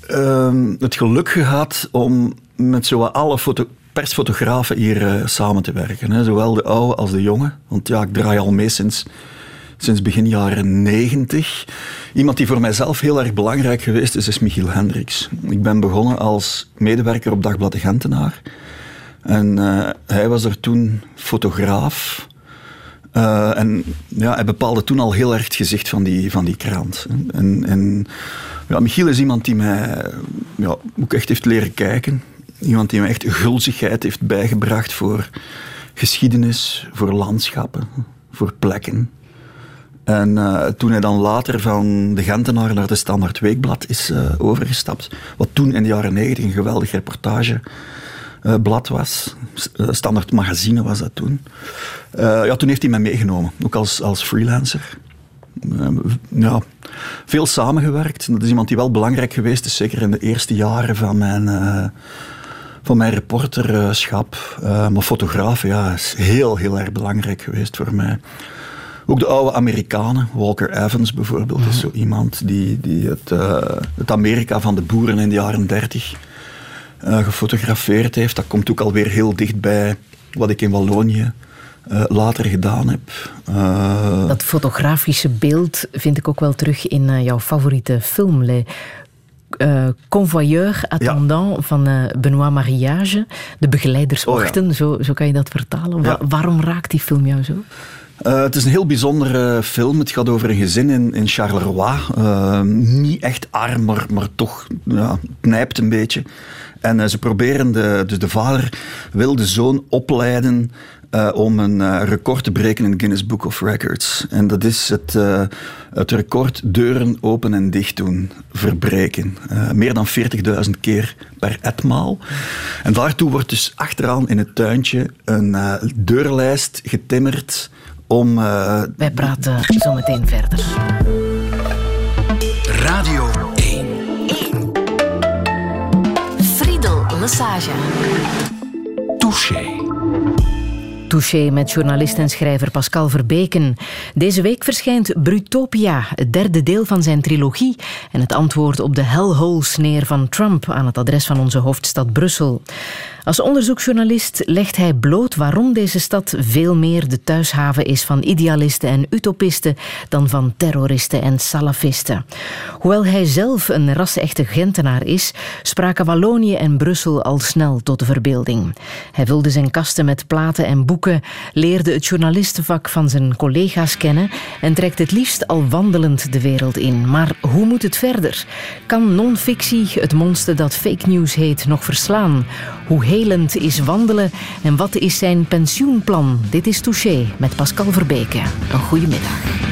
ehm, het geluk gehad om met zowat alle foto persfotografen hier uh, samen te werken. Hè. Zowel de oude als de jonge. Want ja, ik draai al mee sinds, sinds begin jaren negentig. Iemand die voor mijzelf heel erg belangrijk geweest is, is Michiel Hendricks. Ik ben begonnen als medewerker op Dagblad de Gentenaar. En uh, hij was er toen fotograaf. Uh, en ja, hij bepaalde toen al heel erg het gezicht van die, van die krant. En, en ja, Michiel is iemand die mij ja, ook echt heeft leren kijken. Iemand die me echt gulzigheid heeft bijgebracht voor geschiedenis, voor landschappen, voor plekken. En uh, toen hij dan later van de Gentenaar naar de Standaard Weekblad is uh, overgestapt, wat toen in de jaren negentig een geweldig reportageblad uh, was, Standaard Magazine was dat toen, ja, toen heeft hij mij meegenomen, ook als, als freelancer. ja, veel samengewerkt. Dat is iemand die wel belangrijk geweest is, zeker in de eerste jaren van mijn van mijn reporterschap. Uh, maar fotograaf, ja, is heel, heel erg belangrijk geweest voor mij. Ook de oude Amerikanen, Walker Evans bijvoorbeeld, mm -hmm. is zo iemand die, die het, uh, het Amerika van de boeren in de jaren 30 uh, gefotografeerd heeft. Dat komt ook alweer heel dicht bij wat ik in Wallonië uh, later gedaan heb. Uh, dat fotografische beeld vind ik ook wel terug in uh, jouw favoriete film, Les uh, convoyeur attendant ja. van uh, Benoît Mariage. De begeleidersochten, oh, ja. zo, zo kan je dat vertalen. Wa. Waarom raakt die film jou zo? Uh, het is een heel bijzondere film. Het gaat over een gezin in, in Charleroi. Uh, niet echt arm, maar, maar toch ja, knijpt een beetje. En uh, ze proberen, de, dus de vader wil de zoon opleiden uh, om een uh, record te breken in het Guinness Book of Records. En dat is het, uh, het record deuren open en dicht doen, verbreken. meer dan 40.000 keer per etmaal. En daartoe wordt dus achteraan in het tuintje een deurlijst getimmerd om... Wij praten zo meteen verder. Radio 1. 1. Friedel Massage. Touché. Touché met journalist en schrijver Pascal Verbeken. Deze week verschijnt Brutopia, het derde deel van zijn trilogie en het antwoord op de hellhole-sneer van Trump aan het adres van onze hoofdstad Brussel. Als onderzoeksjournalist legt hij bloot waarom deze stad veel meer de thuishaven is van idealisten en utopisten dan van terroristen en salafisten. Hoewel hij zelf een ras-echte Gentenaar is, spraken Wallonië en Brussel al snel tot de verbeelding. Hij vulde zijn kasten met platen en boeken, leerde het journalistenvak van zijn collega's kennen en trekt het liefst al wandelend de wereld in. Maar hoe moet het verder? Kan non-fictie het monster dat fake news heet nog verslaan? Hoe helend is wandelen en wat is zijn pensioenplan? Dit is Touché met Pascal Verbeke. Een goede middag.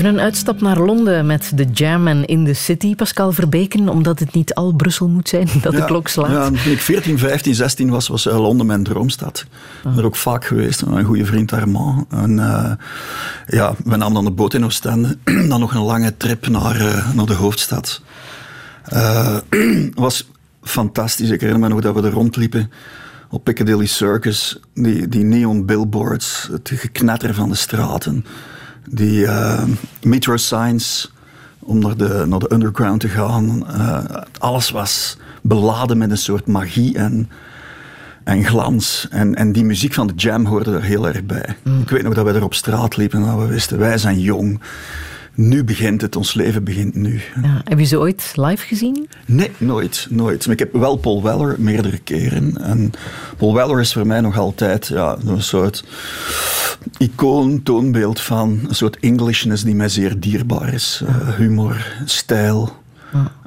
Even een uitstap naar Londen met de Jam en In the City, Pascal Verbeken, omdat het niet al Brussel moet zijn dat de klok slaat. Ja, toen ik 14, 15, 16 was, was eh, Londen mijn droomstad. Ik ben er ook vaak geweest, met mijn goede vriend Armand. En, eh, ja, we namen dan de boot in Oostende. dan nog een lange trip naar, eh, naar de hoofdstad. Eh, was fantastisch. Ik herinner me nog dat we er rondliepen op Piccadilly Circus. Die, die neon billboards, het geknetter van de straten. Die eh, metro signs om naar de, naar de underground te gaan. Eh, alles was beladen met een soort magie en, en glans. En, en die muziek van de jam hoorde er heel erg bij. Ik weet nog dat we er op straat liepen en dat we wisten, wij zijn jong. Nu begint het, ons leven begint nu. Ja, heb je ze ooit live gezien? Nee, nooit, nooit. Maar ik heb wel Paul Weller meerdere keren. En Paul Weller is voor mij nog altijd ja, een soort icoon, toonbeeld van een soort Englishness die mij zeer dierbaar is. Eh, humor, stijl.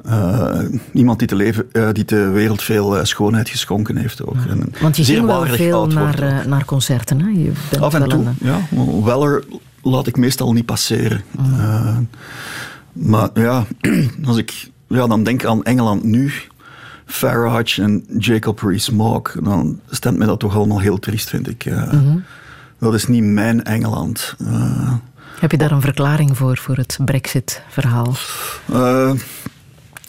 Eh, iemand die de, leven, eh, die de wereld veel schoonheid geschonken heeft ook. Want je zeer ging wel veel naar, naar concerten. Hè? Je bent Af en toe, een, ja. Weller laat ik meestal niet passeren. Mm. Eh, maar ja, als ik ja, dan denk aan Engeland nu, Farage en Jacob Rees-Mogg, dan stemt mij dat toch allemaal heel triest, vind ik. Eh, Mhm. Dat is niet mijn Engeland. Eh, Heb je daar een verklaring voor, voor het Brexit-verhaal?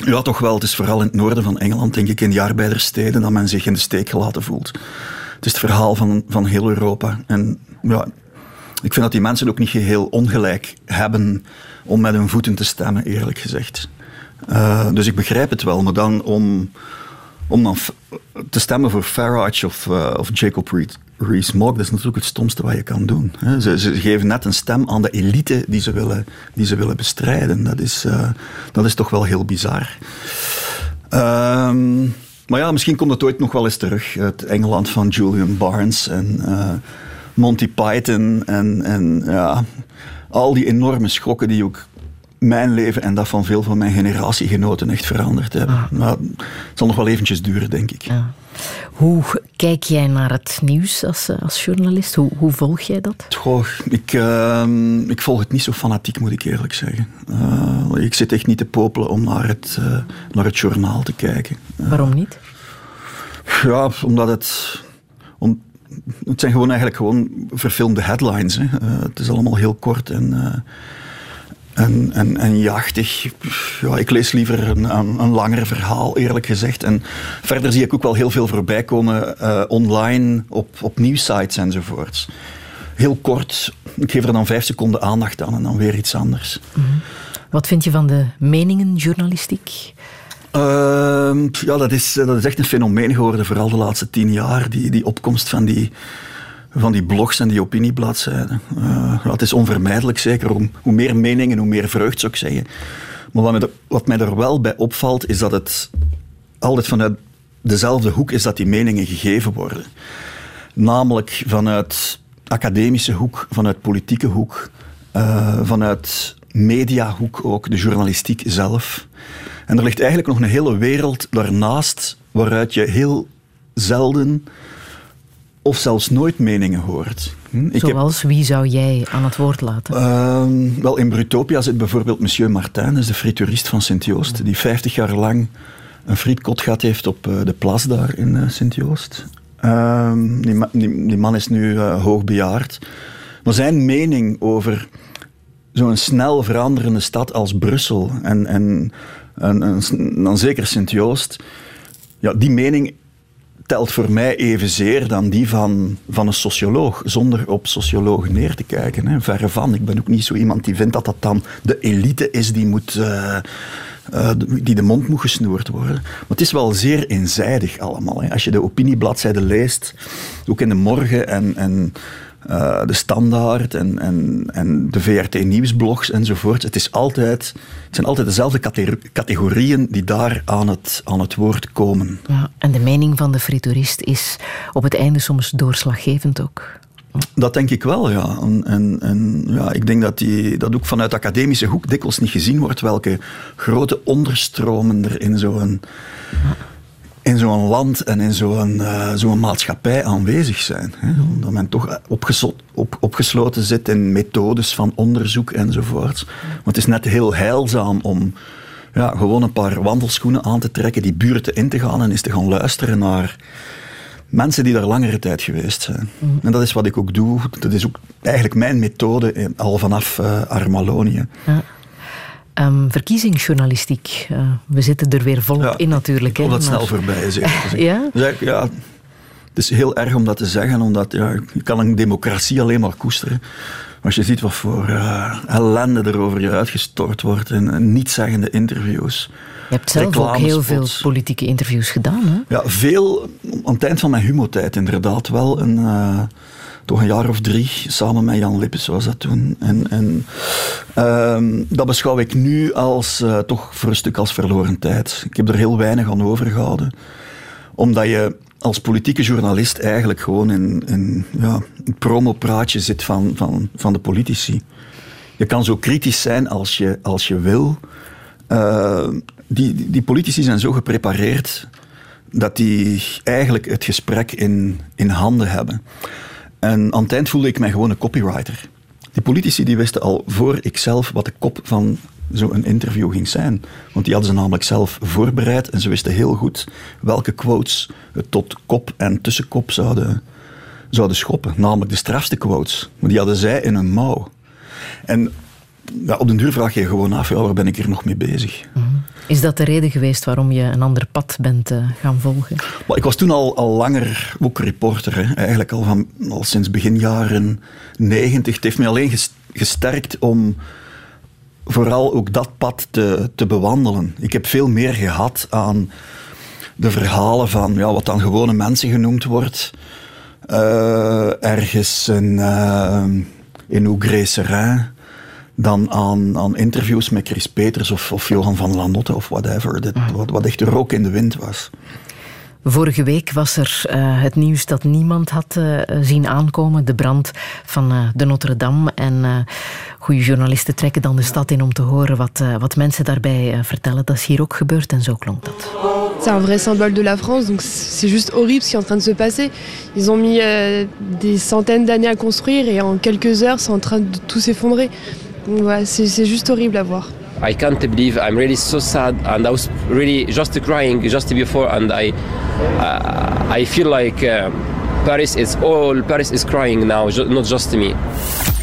ja, toch wel. Het is vooral in het noorden van Engeland, denk ik, in die arbeiderssteden, dat men zich in de steek gelaten voelt. Het is het verhaal van, van heel Europa. En ja, ik vind dat die mensen ook niet geheel ongelijk hebben om met hun voeten te stemmen, eerlijk gezegd. Eh, dus ik begrijp het wel, maar dan om, om dan te stemmen voor Farage of, eh, of Jacob Rees-Mogg, dat is natuurlijk het stomste wat je kan doen. Ze, geven net een stem aan de elite die ze willen, die ze willen bestrijden. Dat is, eh, dat is toch wel heel bizar. Ehm, maar ja, misschien komt het ooit nog wel eens terug. Het Engeland van Julian Barnes en Monty Python en, en ja, al die enorme schokken die ook mijn leven en dat van veel van mijn generatiegenoten echt veranderd hebben. Maar het zal nog wel eventjes duren, denk ik. Ja. Hoe kijk jij naar het nieuws als, eh, als journalist? Hoe, hoe volg jij dat? Goh, ik, ehm, ik volg het niet zo fanatiek, moet ik eerlijk zeggen. Eh, ik zit echt niet te popelen om naar het, eh, naar het journaal te kijken. Waarom niet? Ja, omdat het... Om, het zijn gewoon eigenlijk gewoon verfilmde headlines. Hè. Eh, het is allemaal heel kort en, eh, en, en, en jachtig. Ja, ik lees liever een, een, langer verhaal, eerlijk gezegd. En verder zie ik ook wel heel veel voorbij komen eh, online op, op nieuwsites enzovoorts. Heel kort, ik geef er dan vijf seconden aandacht aan en dan weer iets anders. Wat vind je van de meningenjournalistiek? Ehm, ja, dat is, dat is echt een fenomeen geworden, vooral de laatste tien jaar. Die, die opkomst van die, van die blogs en die opiniebladzijden. Eh, ja, het is onvermijdelijk, zeker. Hoe, hoe meer meningen, hoe meer vreugd, zou ik zeggen. Maar wat mij, er, wat er wel bij opvalt, is dat het altijd vanuit dezelfde hoek is dat die meningen gegeven worden. Namelijk vanuit academische hoek, vanuit politieke hoek, eh, vanuit mediahoek ook, de journalistiek zelf. En er ligt eigenlijk nog een hele wereld daarnaast waaruit je heel zelden of zelfs nooit meningen hoort. Hm, ik heb- Zoals, wie zou jij aan het woord laten? Ehm, wel, in Brutopia zit bijvoorbeeld monsieur Martin, dat is de frituurist van Sint-Joost, die 50 jaar lang een frietkot gehad heeft op eh, de plas daar in eh, Sint-Joost. Ehm, die, ma- die, die man is nu eh, hoogbejaard. Maar zijn mening over zo'n snel veranderende stad als Brussel en, en, en, dan zeker Sint-Joost, ja, die mening telt voor mij evenzeer dan die van, van een socioloog, zonder op sociologen neer te kijken. Hè. Verre van. Ik ben ook niet zo iemand die vindt dat dat dan de elite is die, moet, eh, eh, die de mond moet gesnoerd worden. Maar het is wel zeer eenzijdig allemaal. Hè. Als je de opiniebladzijden leest, ook in de morgen en, en eh, de Standaard en, en, en de VRT Nieuwsblogs enzovoort. Het, is altijd, het zijn altijd dezelfde cate- categorieën die daar aan het, aan het woord komen. Ja, en de mening van de frituurist is op het einde soms doorslaggevend ook. Dat denk ik wel, ja. En, en, en ja, ik denk dat die, dat ook vanuit de academische hoek dikwijls niet gezien wordt welke grote onderstromen er in zo'n in zo'n land en in zo'n eh, zo'n maatschappij aanwezig zijn. Hè. Dat men toch op, opgesloten zit in methodes van onderzoek enzovoort. Maar het is net heel heilzaam om ja, gewoon een paar wandelschoenen aan te trekken, die buurten in te gaan en eens te gaan luisteren naar mensen die daar langere tijd geweest zijn. En dat is wat ik ook doe. Dat is ook eigenlijk mijn methode in- al vanaf eh Armalonië. Ja. Ehm, verkiezingsjournalistiek. eh, we zitten er weer volop Ja, in natuurlijk. Ik hè, dat snel voorbij zeggen. Ja? Eigenlijk, ja, het is heel erg om dat te zeggen, omdat ja, je kan een democratie alleen maar koesteren. Als je ziet wat voor eh, ellende er over je uitgestort wordt in, nietszeggende interviews. Je hebt zelf ook heel veel politieke interviews gedaan. Hè? Ja, veel aan het eind van mijn humotijd inderdaad wel. Een, eh, toch een jaar of drie, samen met Jan Lippes was dat toen. En, en ehm, dat beschouw ik nu als, eh, toch voor een stuk als verloren tijd. Ik heb er heel weinig aan overgehouden. Omdat je als politieke journalist eigenlijk gewoon in, in ja, een promopraatje zit van, van, van de politici. Je kan zo kritisch zijn als je, als je wil. Eh, die, die- die politici zijn zo geprepareerd dat die eigenlijk het gesprek in, in handen hebben. En aan het eind voelde ik mij gewoon een copywriter. Die politici die wisten al voor ikzelf wat de kop van zo'n interview ging zijn. Want die hadden ze namelijk zelf voorbereid en ze wisten heel goed welke quotes het tot kop en tussenkop zouden, zouden schoppen. Namelijk de strafste quotes. Maar die hadden zij in hun mouw. En ja, op den duur vraag je je gewoon af, ja, waar ben ik hier nog mee bezig? Is dat de reden geweest waarom je een ander pad bent eh, gaan volgen? Maar ik was toen al, al langer ook reporter. Hè. Eigenlijk al, van, al sinds begin jaren negentig. Het heeft mij alleen ges- gesterkt om vooral ook dat pad te, te bewandelen. Ik heb veel meer gehad aan de verhalen van ja, wat dan gewone mensen genoemd wordt. Eh, ergens in, uh, in dan aan, aan interviews met Chris Peters of, of Johan van Lanotte of whatever. Dit, wat, wat echt rook in de wind was. Vorige week was er uh, het nieuws dat niemand had uh, zien aankomen. De brand van uh, de Notre-Dame. En goede journalisten trekken dan de stad in om te horen wat, wat mensen daarbij vertellen. Dat is hier ook gebeurd en zo klonk dat. C'est un vrai symbole de la France, donc c'est juste horrible ce qui est en train de se passer. Ils ont mis euh, des centaines d'années à construire et en quelques heures c'est en train de tout s'effondrer. Ouais, c'est juste horrible à voir. I can't believe I'm really so sad and I was really just crying just before and I uh, I feel like uh, Paris is all Paris is crying now not just me.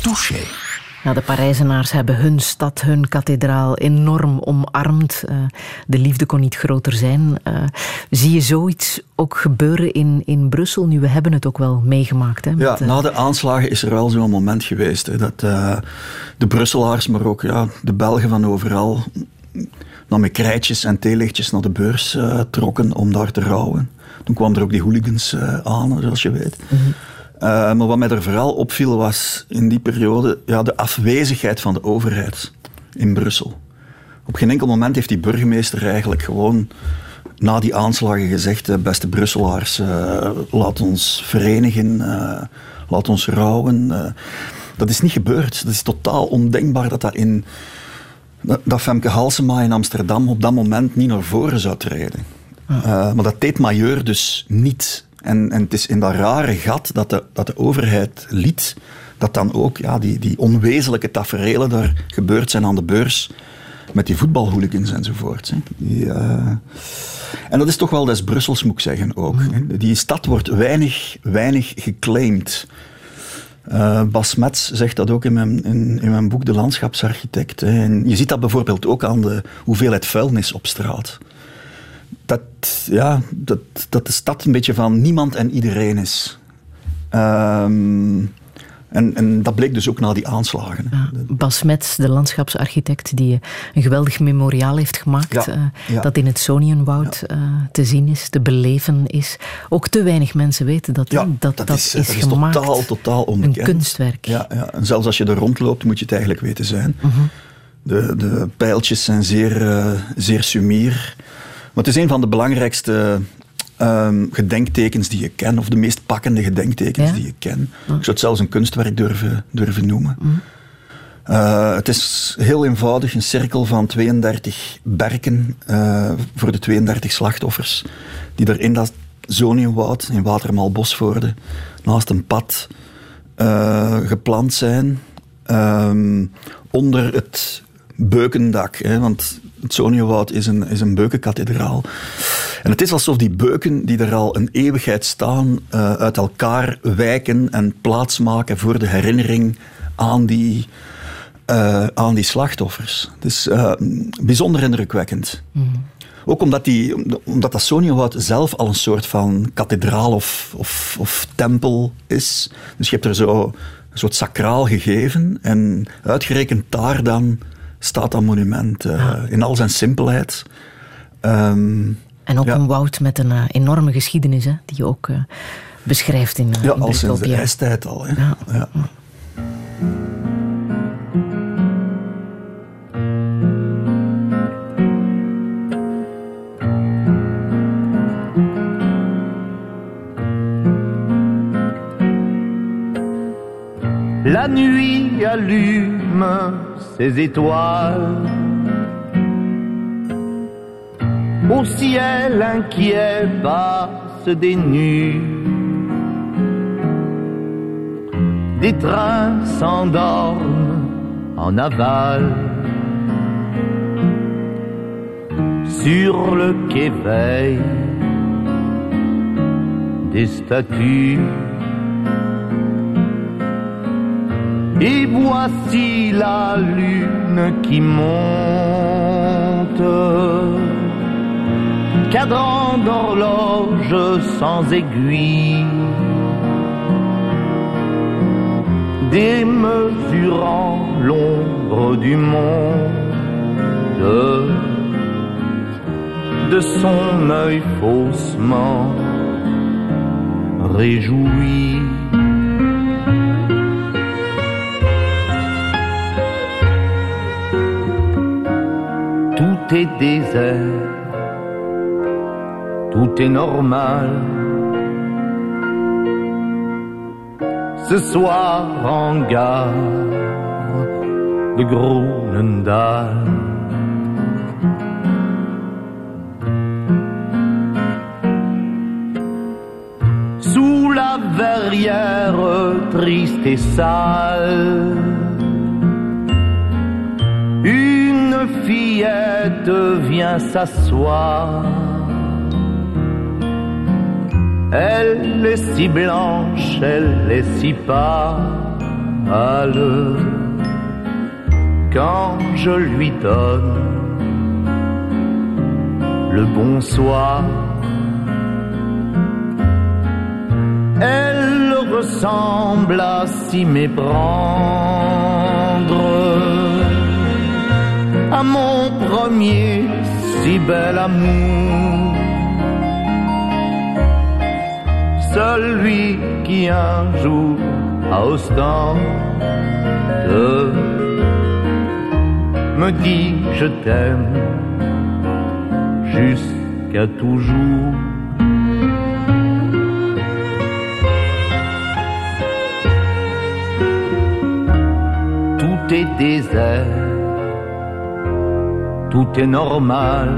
Touché. Nou, de Parijzenaars hebben hun stad, hun kathedraal enorm omarmd. Uh, de liefde kon niet groter zijn. Uh, zie je zoiets ook gebeuren in, in Brussel? Nu, we hebben het ook wel meegemaakt. Hè, met, ja, uh... na de aanslagen is er wel zo'n moment geweest. Hè, dat de Brusselaars, maar ook ja, de Belgen van overal... dan met krijtjes en theelichtjes naar de beurs trokken om daar te rouwen. Toen kwamen er ook die hooligans aan, zoals je weet. Mm -hmm. Uh, maar wat mij er vooral opviel was in die periode ja, de afwezigheid van de overheid in Brussel. Op geen enkel moment heeft die burgemeester eigenlijk gewoon na die aanslagen gezegd: uh, beste Brusselaars, uh, laat ons verenigen, laat ons rouwen. dat is niet gebeurd. Dat is totaal ondenkbaar dat dat in. Dat Femke Halsema in Amsterdam op dat moment niet naar voren zou treden. maar dat deed Majeur dus niet. En, en het is in dat rare gat dat de, dat de overheid liet, dat dan ook ja, die, die onwezenlijke taferelen daar gebeurd zijn aan de beurs met die voetbalhooligans enzovoort. Hè. Uh... En dat is toch wel des Brussels, moet ik zeggen ook. Hè. Die stad wordt weinig, weinig geclaimd. Uh, Bas Metz zegt dat ook in mijn, in, in mijn boek De Landschapsarchitect. Hè. En je ziet dat bijvoorbeeld ook aan de hoeveelheid vuilnis op straat dat, ja, dat, dat de stad een beetje van niemand en iedereen is. Um, en, en, dat bleek dus ook na die aanslagen. Ja, Bas Metz, de landschapsarchitect, die een geweldig memoriaal heeft gemaakt. Ja, uh, dat in het Sonienwoud uh, te zien is, te beleven is. Ook te weinig mensen weten dat dat, dat, dat, is, is, dat is gemaakt. totaal, totaal onbekend. Een kunstwerk. Ja, ja, en zelfs als je er rondloopt, moet je het eigenlijk weten zijn. Uh mhm. -huh. de, de pijltjes zijn zeer, zeer sumier. Maar het is een van de belangrijkste um, gedenktekens die je ken, of de meest pakkende gedenktekens die je ken. Ik zou het zelfs een kunstwerk durven, durven noemen. Mm. Uh, het is heel eenvoudig, een cirkel van 32 berken uh, voor de 32 slachtoffers, die er in dat Zoniumwoud, in Watermal Bosvoorde, naast een pad uh, geplant zijn. Um, onder het beukendak. Hè, want het Soniewoud is een, is een beukenkathedraal. En het is alsof die beuken die er al een eeuwigheid staan, uh, uit elkaar wijken en plaatsmaken voor de herinnering aan die, uh, aan die slachtoffers. Het is uh, bijzonder indrukwekkend. Mm. Ook omdat, die, omdat dat Soniewoud zelf al een soort van kathedraal of, of, of tempel is. Dus je hebt er zo een soort sacraal gegeven en uitgerekend daar dan staat dat monument uh, in al zijn simpelheid. Um, en ook ja. een woud met een uh, enorme geschiedenis, hè, die je ook uh, beschrijft in, ja, in al sinds de ijstijd al. Hè. Ja. La nuit allume ses étoiles. Au ciel inquiet passe des nues. Des trains s'endorment en aval. Sur le quai des statues. Et voici la lune qui monte, cadran d'horloge sans aiguille, démesurant l'ombre du monde. De son œil faussement réjoui. Désert, tout est normal. Ce soir en gare de Groenendaal. Sous la verrière triste et sale, fillette vient s'asseoir. Elle est si blanche, elle est si pâle. Quand je lui donne le bonsoir, elle ressemble à s'y méprendre à mon premier si bel amour. Celui qui un jour à Ostende me dit je t'aime jusqu'à toujours. Tout est désert tout est normal.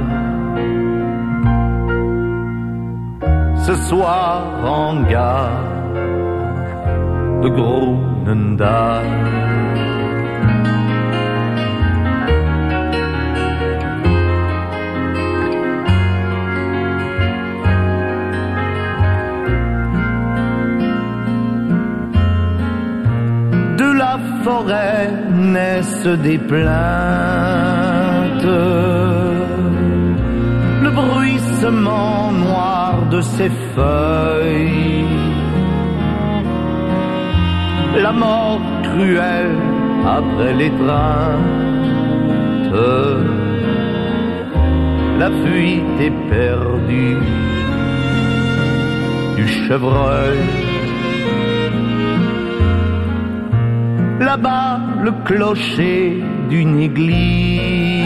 Ce soir en gare de Groenendaal. De la forêt naissent des plaintes le bruissement noir de ses feuilles, la mort cruelle après l'étreinte, la fuite éperdue du chevreuil. Là-bas, le clocher d'une église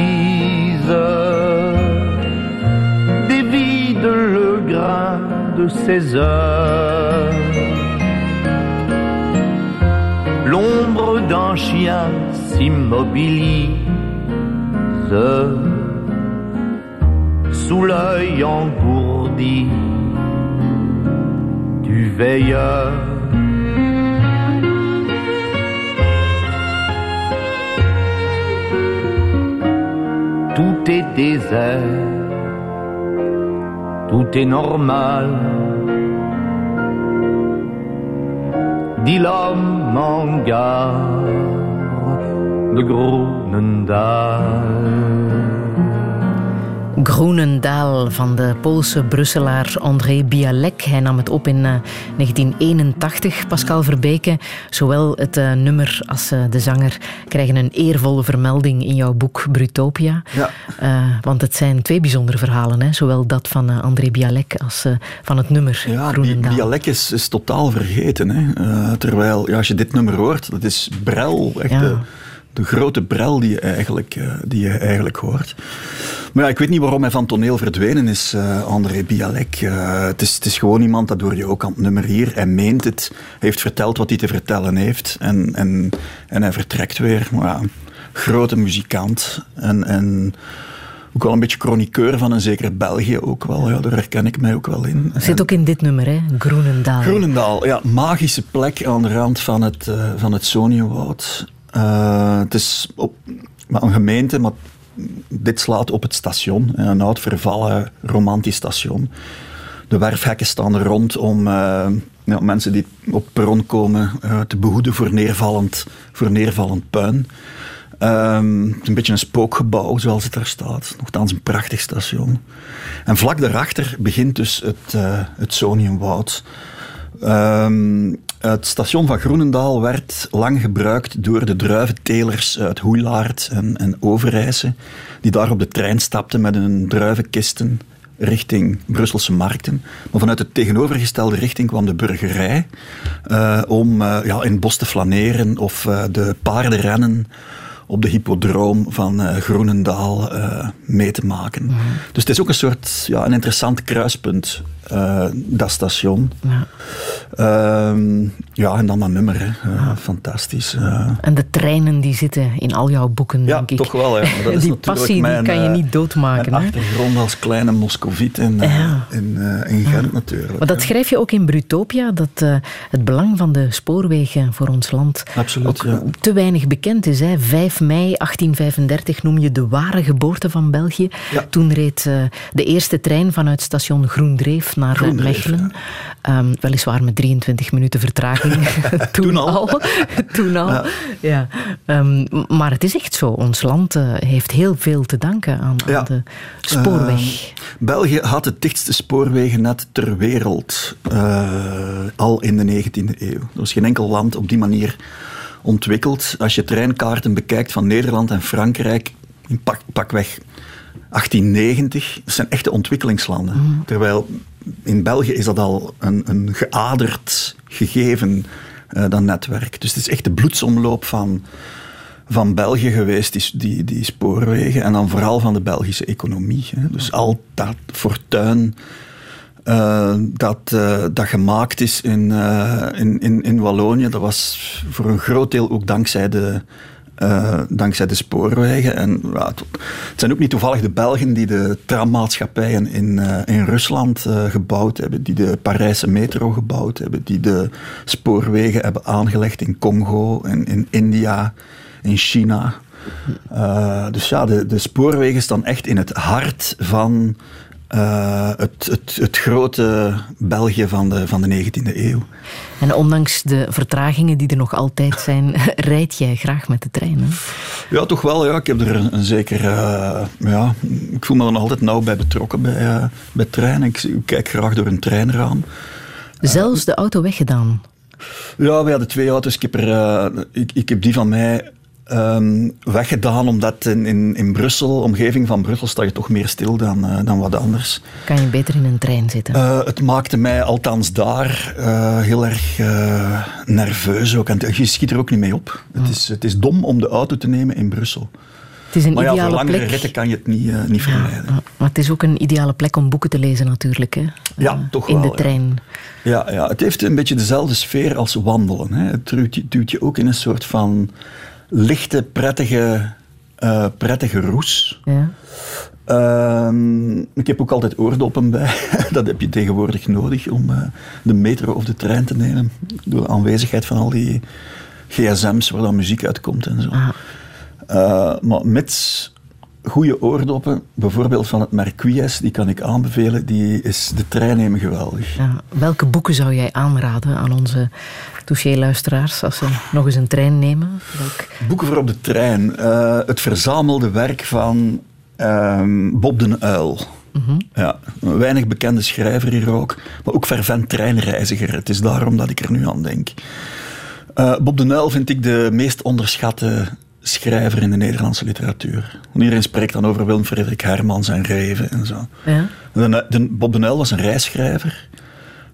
dévide le grain de ses heures. L'ombre d'un chien s'immobilise sous l'œil engourdi du veilleur. Est désert, tout est normal. Dit l'homme en gare de Groenendaal. Groenendaal van de Poolse Brusselaar André Bialek. Hij nam het op in uh, 1981. Pascal Verbeke, zowel het uh, nummer als uh, de zanger krijgen een eervolle vermelding in jouw boek Brutopia. Ja. want het zijn twee bijzondere verhalen, hè? zowel dat van André Bialek als van het nummer ja, Groenendaal. Bialek is, is totaal vergeten. Hè? terwijl, ja, als je dit nummer hoort, dat is Brel, echt ja. de, de grote Brel die je eigenlijk, die je eigenlijk hoort. Maar ja, ik weet niet waarom hij van toneel verdwenen is, uh, André Bialek. Uh, het, is, het is gewoon iemand, dat hoor je ook aan het nummer hier. Hij meent het, hij heeft verteld wat hij te vertellen heeft. En, en, en hij vertrekt weer. Maar ja, grote muzikant. En, en ook wel een beetje chroniqueur van een zeker België ook wel. Ja, daar herken ik mij ook wel in. Zit ook in dit nummer, hè? Groenendaal. Groenendaal, ja. Magische plek aan de rand van het, uh, van het Soniewoud. het is op, een gemeente, maar dit slaat op het station, een oud vervallen romantisch station. De werfhekken staan er rond om uh, ja, mensen die op het perron komen te behoeden voor neervallend, voor neervallend puin. Um, het is een beetje een spookgebouw zoals het daar staat. Nogthans een prachtig station. En vlak daarachter begint dus het, uh, het Soniumwoud. Um, het station van Groenendaal werd lang gebruikt door de druiventelers uit Hoelaard en, en Overijse, die daar op de trein stapten met hun druivenkisten richting Brusselse markten. Maar vanuit de tegenovergestelde richting kwam de burgerij uh, om uh, ja, in het bos te flaneren of uh, de paardenrennen op de hippodroom van eh, Groenendaal eh, mee te maken. Mhm. Dus het is ook een soort ja, een interessant kruispunt, eh, dat station. Ja. Ehm, ja, en dan dat nummer, hè. Eh, fantastisch. eh. En de treinen die zitten in al jouw boeken, Ja, denk ik. toch wel. Ja. Maar dat is die passie mijn, die kan je niet doodmaken. Mijn Hè? achtergrond als kleine moscoviet in, Ja. in, in Gent natuurlijk. Maar dat schrijf je ook in Brutopia, dat het belang van de spoorwegen voor ons land Absoluut, ook ja. te weinig bekend is. Hè. 5 mei 1835 noem je de ware geboorte van België. Ja. Toen reed de eerste trein vanuit station Groendreef naar Mechelen. Ehm, weliswaar met 23 minuten vertraging. Toen, Toen al. Toen al. Ja. Ja. Ehm, maar het is echt zo. Ons land eh, heeft heel veel te danken aan, de spoorweg. Ehm, België had het dichtste spoorwegennet ter wereld eh, al in de 19e eeuw. Er was geen enkel land op die manier ontwikkeld. Als je treinkaarten bekijkt van Nederland en Frankrijk, in pak, pakweg 1890, dat zijn echte ontwikkelingslanden. Terwijl in België is dat al een, een geaderd gegeven, eh, dat netwerk. Dus het is echt de bloedsomloop van, van België geweest, die, die, die spoorwegen. En dan vooral van de Belgische economie. Hè. Dus al dat fortuin eh, dat, eh, dat gemaakt is in, in, in, in Wallonië, dat was voor een groot deel ook dankzij de, eh, dankzij de spoorwegen. En het, zijn ook niet toevallig de Belgen die de trammaatschappijen in, eh, in Rusland eh, gebouwd hebben, die de Parijse metro gebouwd hebben, die de spoorwegen hebben aangelegd in Congo en in India, in China. Dus ja, de, de spoorwegen staan echt in het hart van eh, het, het, het grote België van de, van de 19e eeuw. En ondanks de vertragingen die er nog altijd zijn, rijd jij graag met de trein. Hè? Ja, toch wel. Ja. Ik heb er een, een zeker... eh, ja, ik voel me er nog altijd nauw bij betrokken bij, eh, bij treinen. Ik, ik kijk graag door een treinraam. Zelfs de auto weggedaan. Ja, we hadden twee auto's. Ik heb, er, ik, ik heb die van mij ehm, weggedaan, omdat in, in, in Brussel, omgeving van Brussel, sta je toch meer stil dan, eh, dan wat anders. Kan je beter in een trein zitten. Eh, het maakte mij althans daar eh, heel erg nerveus ook. En je schiet er ook niet mee op. Het, is, het is dom om de auto te nemen in Brussel. het is een Maar ja, voor ideale langere plek. ritten kan je het niet, niet vermijden. Ja, maar het is ook een ideale plek om boeken te lezen natuurlijk. Hè? Ja, toch In wel, de ja. trein. Ja, ja, het heeft een beetje dezelfde sfeer als wandelen. Hè. Het duwt je, duwt je ook in een soort van lichte, prettige, eh, prettige roes. Ja. Ehm, ik heb ook altijd oordoppen bij. Dat heb je tegenwoordig nodig om eh, de metro of de trein te nemen. Door de aanwezigheid van al die gsm's waar dan muziek uitkomt en zo. Ah. Eh, maar met goede oordoppen, bijvoorbeeld van het merk Quies, die kan ik aanbevelen. Die is de trein nemen geweldig. Ja, welke boeken zou jij aanraden aan onze touché-luisteraars als ze nog eens een trein nemen? Welk... Boeken voor op de trein. Eh, het verzamelde werk van ehm, Bob den Uil. Ja, een weinig bekende schrijver hier ook, maar ook fervent treinreiziger. Het is daarom dat ik er nu aan denk. Eh, Bob den Uil vind ik de meest onderschatte schrijver in de Nederlandse literatuur. Want Iedereen spreekt dan over Willem Frederik Hermans en Reven en zo. Ja? De, de- Bob was een reisschrijver.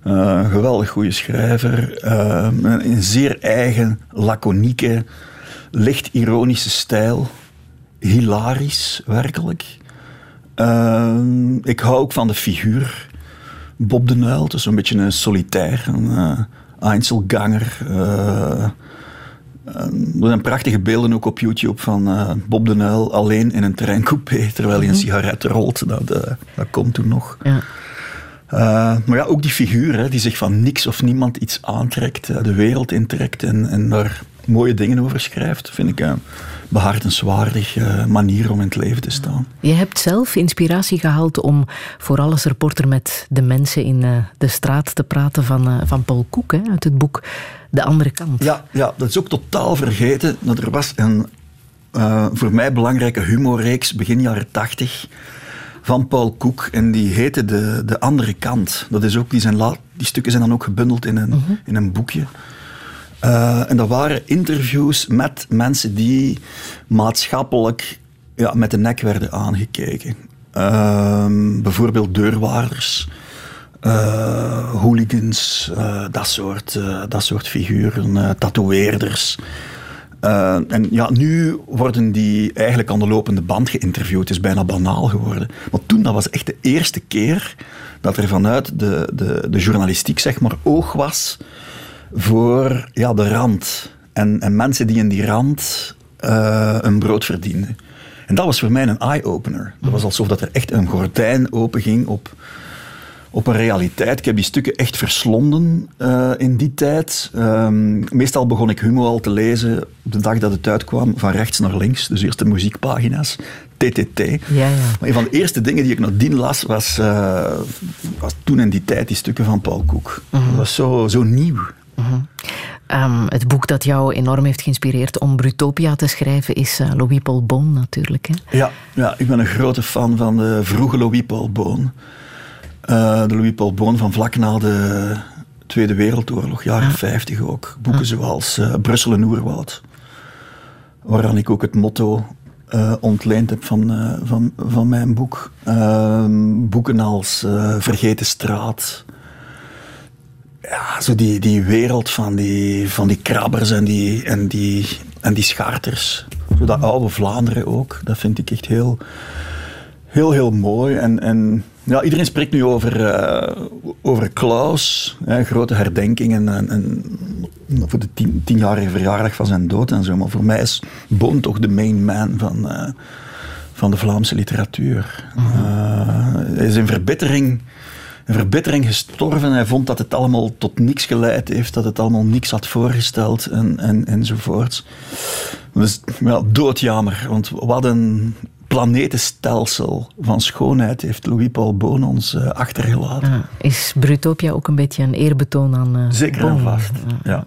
Een geweldig goede schrijver. Eh, een, zeer eigen, laconieke, licht ironische stijl. Hilarisch, werkelijk. Eh, ik hou ook van de figuur Bob den Uyl. Het is een beetje een solitair, een eh Einzelganger. Er zijn prachtige beelden ook op YouTube van eh, Bob den Uyl alleen in een treincoupé terwijl hij een sigaret rolt. Dat, eh, dat komt toen nog. Ja. Eh, maar ja, ook die figuur hè, die zich van niks of niemand iets aantrekt, de wereld intrekt en, en daar mooie dingen over schrijft, vind ik behartenswaardig eh, manier om in het leven te staan. Je hebt zelf inspiratie gehaald om vooral als reporter met de mensen in eh, de straat te praten van, eh, van Paul Koek hè, uit het boek De Andere Kant. Ja, ja, dat is ook totaal vergeten. Dat er was een voor mij belangrijke humorreeks begin jaren tachtig van Paul Koek. En die heette De, de Andere Kant. Dat is ook, die, zijn la- die stukken zijn dan ook gebundeld in een, in een boekje. Eh, en dat waren interviews met mensen die maatschappelijk ja, met de nek werden aangekeken. Ehm, bijvoorbeeld deurwaarders, eh, hooligans, eh, dat, soort, dat soort figuren, tatoeëerders. En ja, nu worden die eigenlijk aan de lopende band geïnterviewd. Het is bijna banaal geworden. Maar toen, dat was echt de eerste keer dat er vanuit de, de, de journalistiek zeg maar oog was voor ja, de rand. En, en mensen die in die rand uh, een brood verdienden. En dat was voor mij een eye-opener. Dat was alsof dat er echt een gordijn openging op, op een realiteit. Ik heb die stukken echt verslonden uh, in die tijd. Um, meestal begon ik Humo al te lezen de dag dat het uitkwam, van rechts naar links. Dus eerst de muziekpagina's, TTT. Ja, ja. Maar een van de eerste dingen die ik nadien las, was, uh, was toen in die tijd die stukken van Paul Koek. -huh. Dat was zo, zo nieuw. -huh. Um, het boek dat jou enorm heeft geïnspireerd om Brutopia te schrijven is uh, Louis Paul Boon natuurlijk. Hè? Ja, ja, ik ben een grote fan van de vroege Louis Paul Boon. Uh, de Louis Paul Boon van vlak na de Tweede Wereldoorlog, jaren ja. 50 ook. Boeken ja. zoals uh, Brussel en Oerwoud. Waaraan ik ook het motto uh, ontleend heb van, uh, van, van mijn boek. Uh, boeken als Vergeten Straat. Ja, zo die, die wereld van die, van die krabbers en die, en die, en die scharters. Zo dat oude Vlaanderen ook. Dat vind ik echt heel, heel, heel mooi. En, en ja, iedereen spreekt nu over, uh, over Klaus, hè, grote herdenkingen en, en voor de tien, tienjarige verjaardag van zijn dood en zo. Maar voor mij is Boon toch de main man van, uh, van de Vlaamse literatuur. Uh, hij is in verbittering, in verbittering gestorven. Hij vond dat het allemaal tot niks geleid heeft, dat het allemaal niks had voorgesteld en, en, enzovoorts. Dus ja, doodjammer, want wat een planetenstelsel van schoonheid heeft Louis Paul Boon ons uh, achtergelaten. Ja, is Brutopia ook een beetje een eerbetoon aan uh, Zeker Boon? en vast, ja. ja.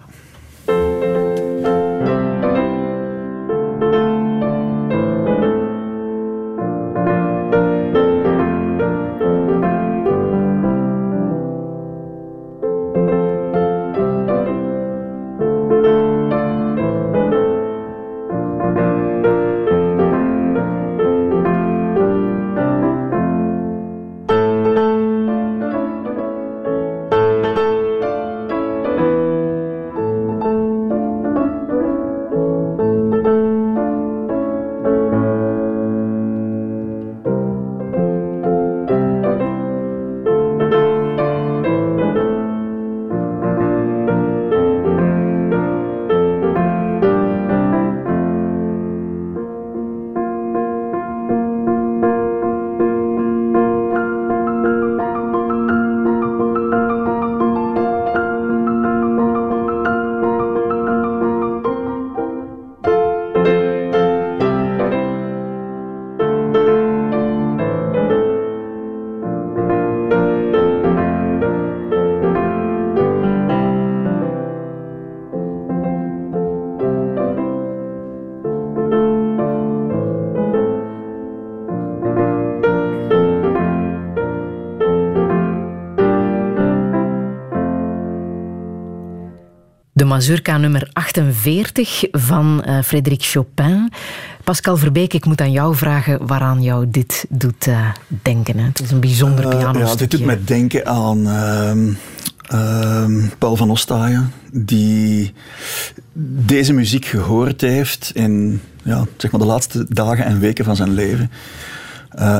Mazurka nummer 48 van uh, Frédéric Chopin. Pascal Verbeek, ik moet aan jou vragen waaraan jou dit doet uh, denken. Hè? Het is een bijzonder piano. Uh, ja, dit doet mij denken aan Paul van Ostaaien, die deze muziek gehoord heeft in ja, zeg maar de laatste dagen en weken van zijn leven.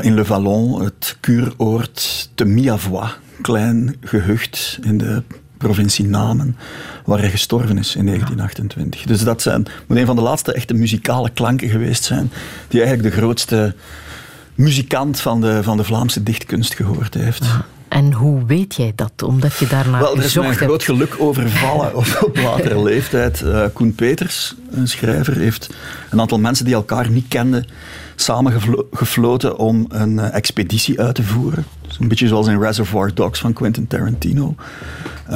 in Le Vallon, het kuuroord te Miavois, klein gehucht in de provincie Namen, waar hij gestorven is in 1928. Dus dat zijn, moet een van de laatste echte muzikale klanken geweest zijn, die eigenlijk de grootste muzikant van de, van de Vlaamse dichtkunst gehoord heeft. En hoe weet jij dat? Omdat je daarna Wel, er is mij een groot geluk overvallen op, op latere leeftijd. Uh, Koen Peters, een schrijver, heeft een aantal mensen die elkaar niet kenden samengefloten om een uh, expeditie uit te voeren. Dus een beetje zoals in Reservoir Dogs van Quentin Tarantino. Uh,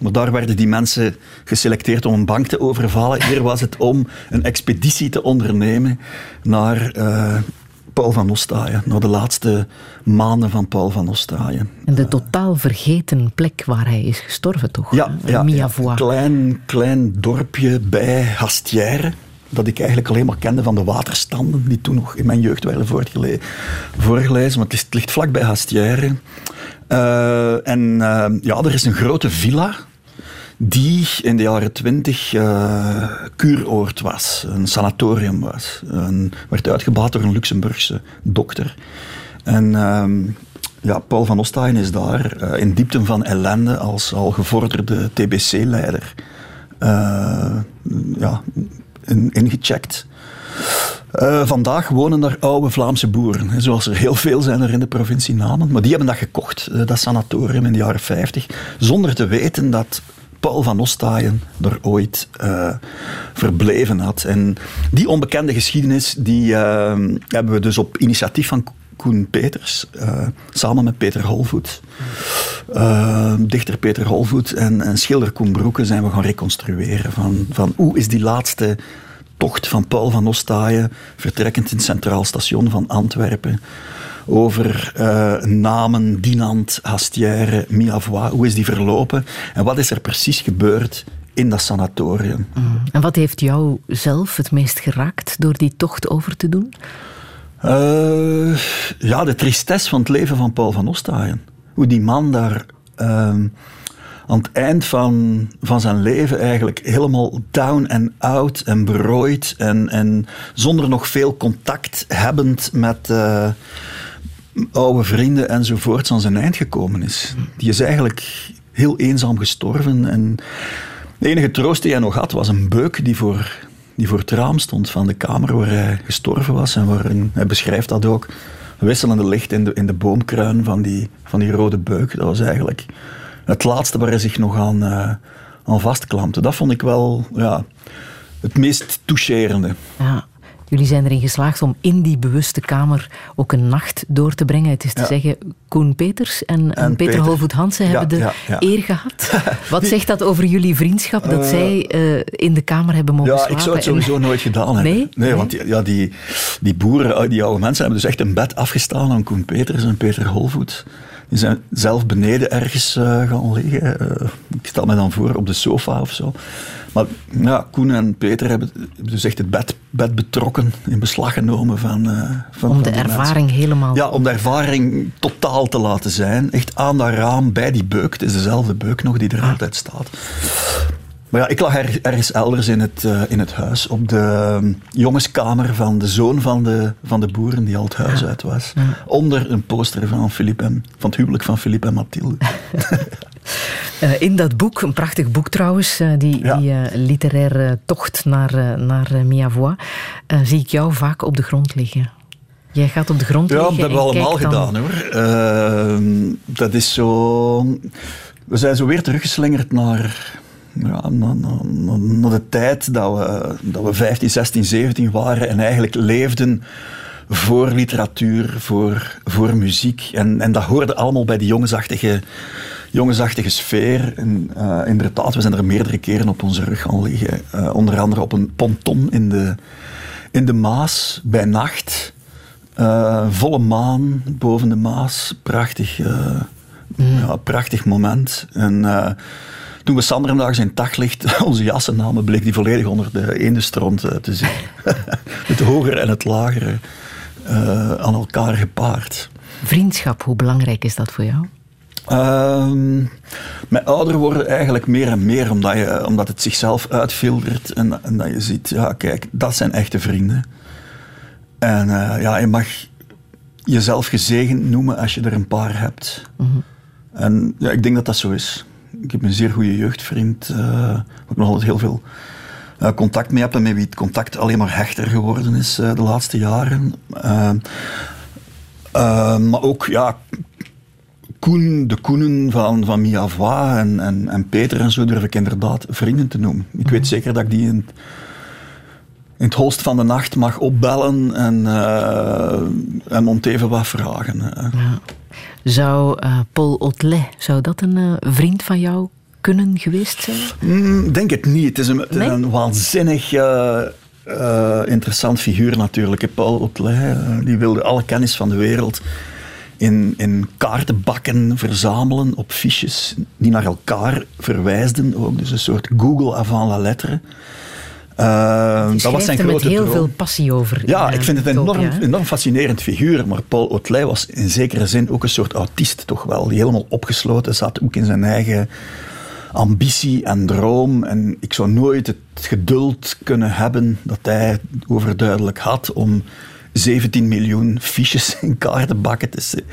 maar daar werden die mensen geselecteerd om een bank te overvallen. Hier was het om een expeditie te ondernemen naar uh, Paul van Ostaaien. Naar de laatste maanden van Paul van Ostaaien. En de totaal vergeten plek waar hij is gestorven, toch? Ja, ja, ja een klein, klein dorpje bij Hastière dat ik eigenlijk alleen maar kende van de waterstanden, die toen nog in mijn jeugd werden voorgelezen. Maar het, ligt vlakbij Hastière. Uh, en uh, ja, er is een grote villa die in de jaren twintig uh, kuuroord was, een sanatorium was. Werd uitgebaat door een Luxemburgse dokter. En ehm, ja, Paul van Ostaaien is daar in diepten van ellende als al gevorderde TBC-leider ja, in, ingecheckt. Uh, vandaag wonen daar oude Vlaamse boeren, zoals er heel veel zijn er in de provincie Namen. Maar die hebben dat gekocht, uh, dat sanatorium in de jaren 50, zonder te weten dat Paul van Ostaaien er ooit uh, verbleven had. En die onbekende geschiedenis die, hebben we dus op initiatief van Koen Peters, samen met Peter Holvoet, dichter Peter Holvoet en, schilder Koen Broeke zijn we gaan reconstrueren van, van hoe is die laatste tocht van Paul van Ostaaien, vertrekkend in het Centraal Station van Antwerpen. Over uh, namen, Dinant, Hastière, Miavois. Hoe is die verlopen? En wat is er precies gebeurd in dat sanatorium? Mm. En wat heeft jou zelf het meest geraakt door die tocht over te doen? Uh, ja, de tristesse van het leven van Paul van Ostaaien. Hoe die man daar... Uh, aan het eind van, van zijn leven eigenlijk helemaal down en out en berooid en, en zonder nog veel contact hebbend met uh, oude vrienden enzovoorts aan zijn eind gekomen is. Die is eigenlijk heel eenzaam gestorven en de enige troost die hij nog had was een beuk die voor, die voor het raam stond van de kamer waar hij gestorven was en waarin, hij beschrijft dat ook, wisselende licht in de, in de boomkruin van die, van die rode beuk. Dat was eigenlijk het laatste waar hij zich nog aan, uh, aan vastklampte. Dat vond ik wel ja, het meest toucherende. Ja. Jullie zijn erin geslaagd om in die bewuste kamer ook een nacht door te brengen. Het is te zeggen, Koen Peters en, en Peter, Peter Holvoet Hansen ja, hebben de eer gehad. Wat zegt dat over jullie vriendschap, dat uh, zij uh, in de kamer hebben mogen ja, slapen? Ja, ik zou het sowieso en... nooit gedaan hebben. Nee? Nee, want die, ja, die, die boeren, die oude mensen, hebben dus echt een bed afgestaan aan Koen Peters en Peter Holvoet. Die zijn zelf beneden ergens uh, gaan liggen. Ik stel me dan voor op de sofa of zo. Maar ja, Koen en Peter hebben dus echt het bed, bed betrokken, in beslag genomen van. Uh, van om de van ervaring mensen. helemaal. Ja, om de ervaring totaal te laten zijn. Echt aan dat raam bij die beuk. Het is dezelfde beuk nog die er ah. altijd staat. Maar ja, ik lag er, ergens elders in het, uh, in het huis, op de um, jongenskamer van de zoon van de, van de boeren die al het huis uit was. Ja. Onder een poster van, Philippe en, van het huwelijk van Philippe en Mathilde. uh, in dat boek, een prachtig boek trouwens, uh, die, ja. die literaire tocht naar, naar Miavois, zie ik jou vaak op de grond liggen. Jij gaat op de grond ja, liggen. Ja, dat hebben we allemaal dan... gedaan hoor. Ehm, dat is zo. We zijn zo weer teruggeslingerd naar ja, naar, naar, naar, de tijd dat we, dat we 15, 16, 17 waren en eigenlijk leefden voor literatuur, voor, voor muziek. En, en dat hoorde allemaal bij die jongensachtige, jongensachtige sfeer. En, uh, inderdaad, we zijn er meerdere keren op onze rug gaan liggen. Uh, onder andere op een ponton in de, in de Maas, bij nacht. Uh, volle maan boven de Maas. Prachtig, mm. ja, prachtig moment. En toen we Sanderendaags in daglicht onze jassen namen, bleek die volledig onder de ene stront uh, te zitten. het hogere en het lagere aan elkaar gepaard. Vriendschap, hoe belangrijk is dat voor jou? Uh, met ouder worden eigenlijk meer en meer, omdat, je, omdat het zichzelf uitfiltert en, en dat je ziet, ja kijk, dat zijn echte vrienden. En uh, ja, je mag jezelf gezegend noemen als je er een paar hebt. Mm-hmm. En ja, ik denk dat dat zo is ik heb een zeer goede jeugdvriend, uh, waar ik nog altijd heel veel uh, contact mee heb en met wie het contact alleen maar hechter geworden is de laatste jaren. maar ook, ja, Koen, de Koenen van, van Miavois en, en, en Peter en zo durf ik inderdaad vrienden te noemen. Ik weet zeker dat ik die in, in het holst van de nacht mag opbellen en, en om even wat vragen. Ja. Zou uh, Paul Otlet, zou dat een uh, vriend van jou kunnen geweest zijn? Mm, denk het niet. Het is een, nee? een waanzinnig uh, interessant figuur natuurlijk. Paul Otlet, die wilde alle kennis van de wereld in, in kaartenbakken verzamelen op fiches die naar elkaar verwijsden. Ook. Dus een soort Google avant la lettre. Uh, dat was zijn er met heel droom. veel passie over. Ja, ik vind het een enorm, enorm fascinerend figuur. Maar Paul Autley was in zekere zin ook een soort autist, toch wel. Die helemaal opgesloten zat, ook in zijn eigen ambitie en droom. En ik zou nooit het geduld kunnen hebben dat hij overduidelijk had om 17 miljoen fiches in kaartenbakken te,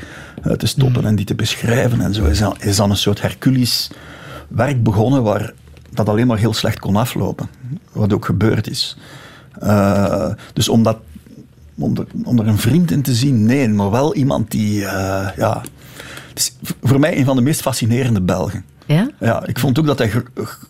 uit te stoppen en die te beschrijven. En zo is dan, is dan een soort Hercules werk begonnen waar dat alleen maar heel slecht kon aflopen. Wat ook gebeurd is. Eh, dus om, dat, om, er, om er een vriend in te zien, nee, maar wel iemand die, eh, ja, het is voor mij een van de meest fascinerende Belgen. Ja? Ja, ik vond ook dat hij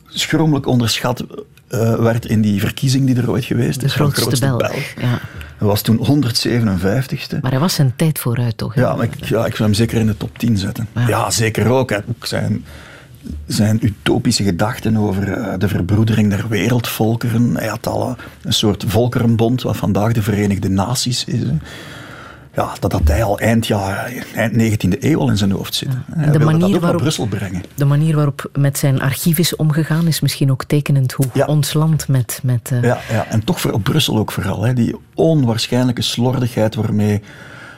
schromelijk onderschat eh, werd in die verkiezing die er ooit geweest De is. grootste, Belg. Ja. Hij was toen 157ste. Maar hij was zijn tijd vooruit, toch? hè? Ja, ik, ja, ik zou hem zeker in de top 10 zetten. Ja, zeker ook. Hè. Ook zijn, zijn utopische gedachten over eh, de verbroedering der wereldvolkeren. Hij had al een- een soort volkerenbond, wat vandaag de Verenigde Naties is. hè. Ja, dat had hij al eind, jaar, eind 19e eeuw al in zijn hoofd zitten. Hij de wilde dat manier ook naar waarop- Brussel brengen. De manier waarop met zijn archief is omgegaan is misschien ook tekenend hoe ons land met... met eh, Ja, ja, en toch voor op Brussel ook vooral. Hè. Die onwaarschijnlijke slordigheid waarmee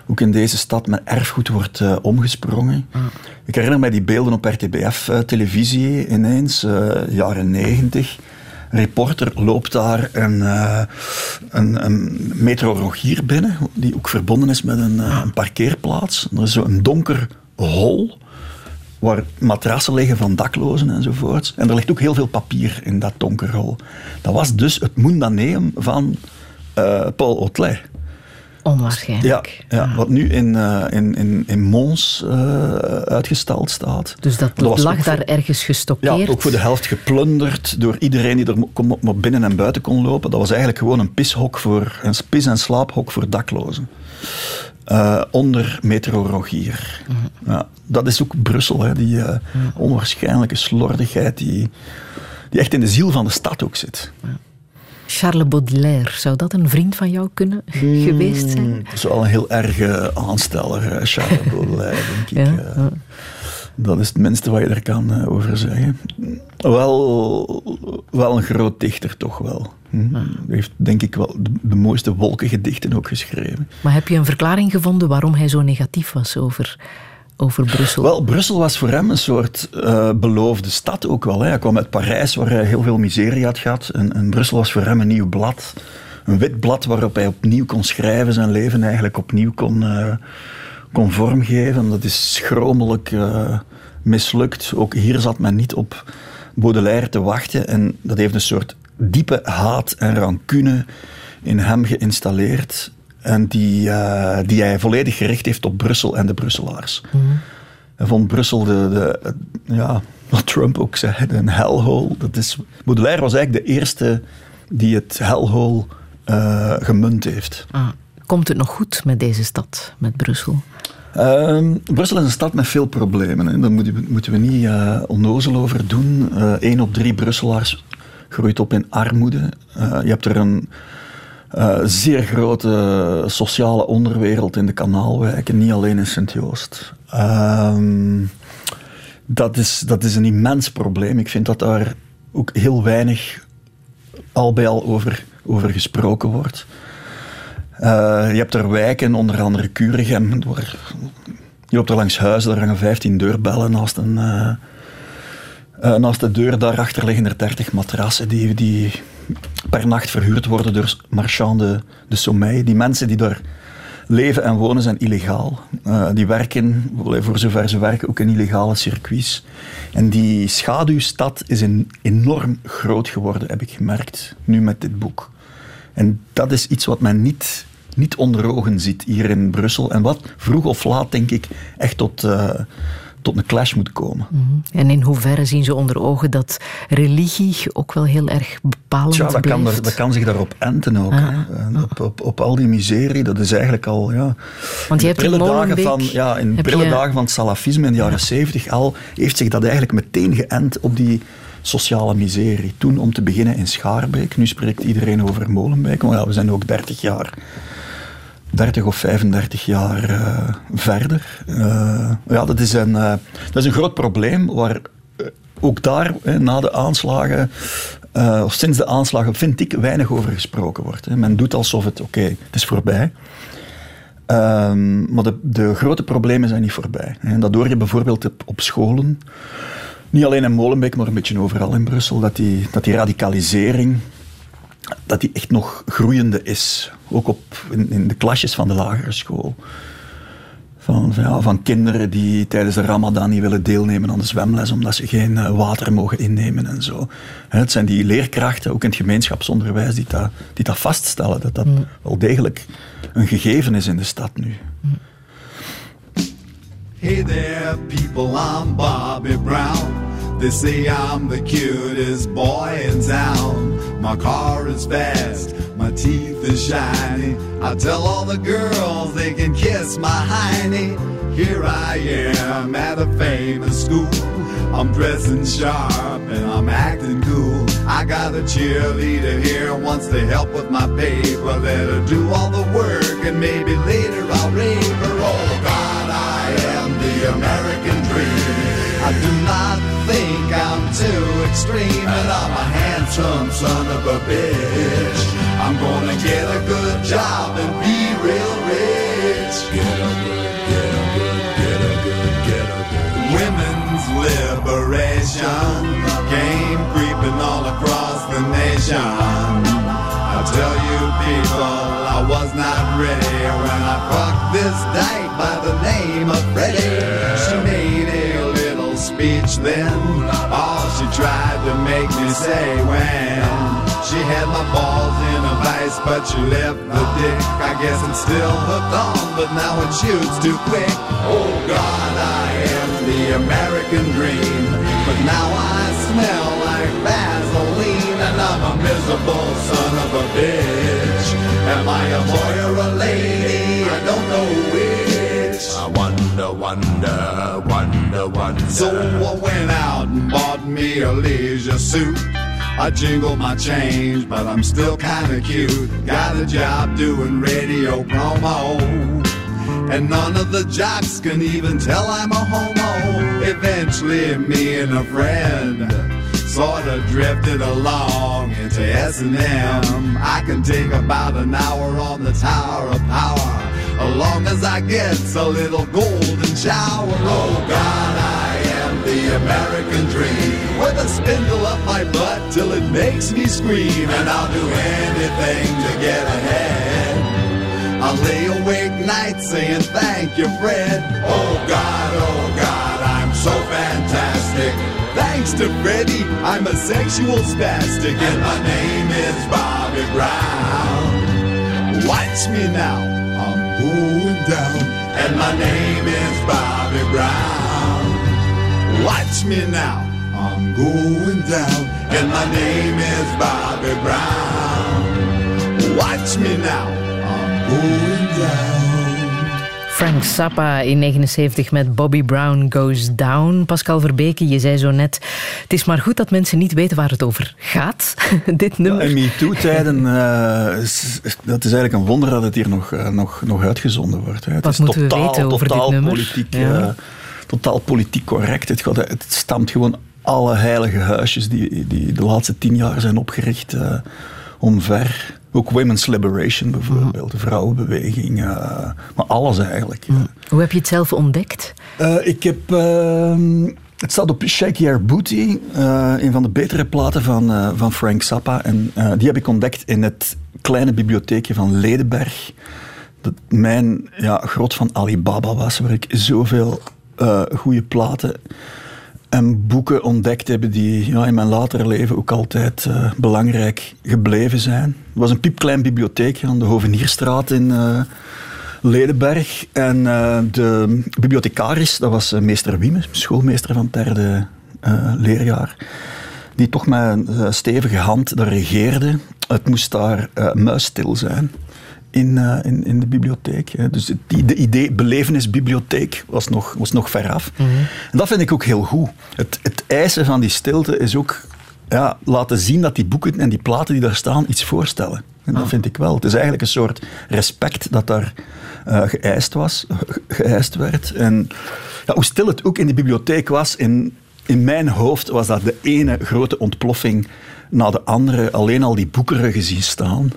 ook in deze stad met erfgoed wordt eh, omgesprongen. Ik herinner mij die beelden op RTBF-televisie ineens, eh, jaren negentig. Een reporter loopt daar een, eh, een, een binnen, die ook verbonden is met een, eh, een parkeerplaats. Er is zo'n donker hol waar matrassen liggen van daklozen enzovoorts. En er ligt ook heel veel papier in dat donker hol. Dat was dus het Mundaneum van eh, Paul Autelet. Ja, Onwaarschijnlijk. ja, wat nu in, eh, in, in, in Mons eh, uitgestald staat. Dus dat, was lag daar voor- ergens ja, gestockeerd. ook voor de helft geplunderd door iedereen die er maar binnen en buiten kon lopen. Dat was eigenlijk gewoon een pishok voor, een pis- en slaaphok voor daklozen. Eh, onder Metro Rogier. Mhm. Ja, dat is ook Brussel, hè, die onwaarschijnlijke slordigheid die, die echt in de ziel van de stad ook zit. Charles Baudelaire, zou dat een vriend van jou kunnen geweest zijn? Dat is wel een heel erge aansteller, Charles Baudelaire, denk ik. Ja, eh. Dat is het minste wat je er kan eh, over zeggen. Wel, wel een groot dichter, toch wel. Hm. Hij heeft, denk ik, wel de, de mooiste wolkengedichten ook geschreven. Maar heb je een verklaring gevonden waarom hij zo negatief was over, over Brussel? Wel, Brussel was voor hem een soort eh, beloofde stad ook wel. Hè. Hij kwam uit Parijs, waar hij heel veel miserie had gehad. En, en Brussel was voor hem een nieuw blad. Een wit blad waarop hij opnieuw kon schrijven, zijn leven eigenlijk opnieuw kon, eh, kon vormgeven. Dat is schromelijk eh, mislukt. Ook hier zat men niet op Baudelaire te wachten. En dat heeft een soort diepe haat en rancune in hem geïnstalleerd. En die, eh, die hij volledig gericht heeft op Brussel en de Brusselaars. Hij vond Brussel de, de, ja, wat Trump ook zei, een hellhole. Dat is, Baudelaire was eigenlijk de eerste die het hellhole eh, gemunt heeft. Ah, komt het nog goed met deze stad, met Brussel? Ehm, Brussel is een stad met veel problemen. Hè. Daar moeten we, moeten we niet eh, onnozel over doen. Eén op drie Brusselaars groeit op in armoede. Je hebt er een eh, zeer grote sociale onderwereld in de kanaalwijken, niet alleen in Sint-Joost. Ehm, dat, is, dat is een immens probleem. Ik vind dat daar ook heel weinig al bij al over, over gesproken wordt. Eh, je hebt er wijken, onder andere Kuregem, je loopt er langs huizen, daar hangen 15 deurbellen naast een... eh, naast de deur daarachter liggen er 30 matrassen die, die per nacht verhuurd worden door marchand de, de sommeil. Die mensen die daar leven en wonen zijn illegaal. Eh, die werken, voor zover ze werken, ook in illegale circuits. En die schaduwstad is een, enorm groot geworden, heb ik gemerkt, nu met dit boek. En dat is iets wat men niet, niet onder ogen ziet hier in Brussel. En wat vroeg of laat, denk ik, echt tot, eh, tot een clash moet komen. En in hoeverre zien ze onder ogen dat religie ook wel heel erg bepalend Tja, dat kan, blijft? er- dat kan zich daarop enten ook. Ah. Op, op, op al die miserie, dat is eigenlijk al... Ja, Want je in hebt in dagen van, ja, in de prille je- dagen van het salafisme in de jaren zeventig al, heeft zich dat eigenlijk meteen geënt op die sociale miserie. Toen om te beginnen in Schaarbeek, nu spreekt iedereen over Molenbeek, maar ja, we zijn ook 30 jaar 30 of 35 jaar eh, verder. Eh, ja, dat is, een, eh, dat is een groot probleem waar ook daar, na de aanslagen, of sinds de aanslagen, vind ik, weinig over gesproken wordt. Hè. Men doet alsof het, oké, het is voorbij. Ehm, maar de, de grote problemen zijn niet voorbij. En dat hoor je bijvoorbeeld op, op scholen. niet alleen in Molenbeek, maar een beetje overal in Brussel, dat die, dat die radicalisering dat die echt nog groeiende is. Ook op, in, in de klasjes van de lagere school. Van, van, ja, van kinderen die tijdens de ramadan niet willen deelnemen aan de zwemles omdat ze geen eh, water mogen innemen en zo. Hè, het zijn die leerkrachten, ook in het gemeenschapsonderwijs, die dat, die dat vaststellen. Dat dat wel degelijk een gegeven is in de stad nu. Hey there, people, I'm Bobby Brown. They say I'm the cutest boy in town. My car is fast, my teeth are shiny. I tell all the girls they can kiss my hiney. Here I am at a famous school. I'm dressing sharp and I'm acting cool. I got a cheerleader here wants to help with my paper. Let her do all the work and maybe later I'll rave her. Oh God, I am the American dream. I do not think I'm too extreme, and I'm a handsome son of a bitch. I'm gonna get a good job and be real rich. Get a good, get a good, get a good, get a good. Women's liberation came creeping all across the nation. I tell you people, I was not ready when I fucked this dyke by the name of Freddie. She made little speech then, all she tried to make me say when she had my balls in a vice, but she left the dick. I guess it's still hooked on, but now it shoots too quick. Oh God, I am the American dream, but now I smell like Vaseline, and I'm a miserable son of a bitch. Am I a boy or a lady? I don't know which. I wonder, wonder, wonder, wonder. So I went out and bought me a leisure suit. I jingled my change, but I'm still kinda cute. Got a job doing radio promo. And none of the jocks can even tell I'm a homo. Eventually, me and a friend sort of drifted along into S&M. I can take about an hour on the Tower of Power, long as I get a little golden shower. Oh God, I am the American dream, with a spindle up my butt till it makes me scream, and I'll do anything to get ahead. I'll lay awake nights saying thank you, Fred. Oh God, oh God, I'm so fantastic. Thanks to Freddie, I'm a sexual spastic, and my name is Bobby Brown. Watch me now, going down, and my name is Bobby Brown. Watch me now, I'm going down, and my name is Bobby Brown. Watch me now, I'm going down. Frank Zappa in 79 met Bobby Brown Goes Down. Pascal Verbeke, je zei zo net... Het is maar goed dat mensen niet weten waar het over gaat, dit nummer. In MeToo-tijden, uh, is, dat is eigenlijk een wonder dat het hier nog, uh, nog, nog uitgezonden wordt. Hè. Het Wat is moeten totaal, we weten over totaal dit nummer? Politiek, Ja. uh, totaal politiek correct. Het, gaat, het stamt gewoon alle heilige huisjes die, die de laatste tien jaar zijn opgericht omver. Ook Women's Liberation bijvoorbeeld, de vrouwenbeweging. Uh, maar alles eigenlijk. ja. Hoe heb je het zelf ontdekt? Uh, ik heb... Uh, het staat op Shake Your Booty, uh, een van de betere platen van, uh, van Frank Zappa. En uh, die heb ik ontdekt in het kleine bibliotheekje van Ledenberg. Dat mijn ja, grot van Alibaba was, waar ik zoveel goede platen en boeken ontdekt heb die ja, in mijn latere leven ook altijd uh, belangrijk gebleven zijn. Het was een piepklein bibliotheekje aan de Hovenierstraat in uh, Ledenberg. En uh, de bibliothecaris, dat was meester Wieme, schoolmeester van het derde leerjaar, die toch met een stevige hand regeerde. Het moest daar muisstil zijn. In, uh, in, in de bibliotheek. Hè. Dus het de idee belevenisbibliotheek was nog, was nog veraf. Mm -hmm. En dat vind ik ook heel goed. Het, het eisen van die stilte is ook ja, laten zien dat die boeken en die platen die daar staan iets voorstellen. En dat ah. vind ik wel. Het is eigenlijk een soort respect dat daar uh, geëist was, geëist werd. En ja, hoe stil het ook in de bibliotheek was, in, in mijn hoofd was dat de ene grote ontploffing na de andere. Alleen al die boekeren gezien staan.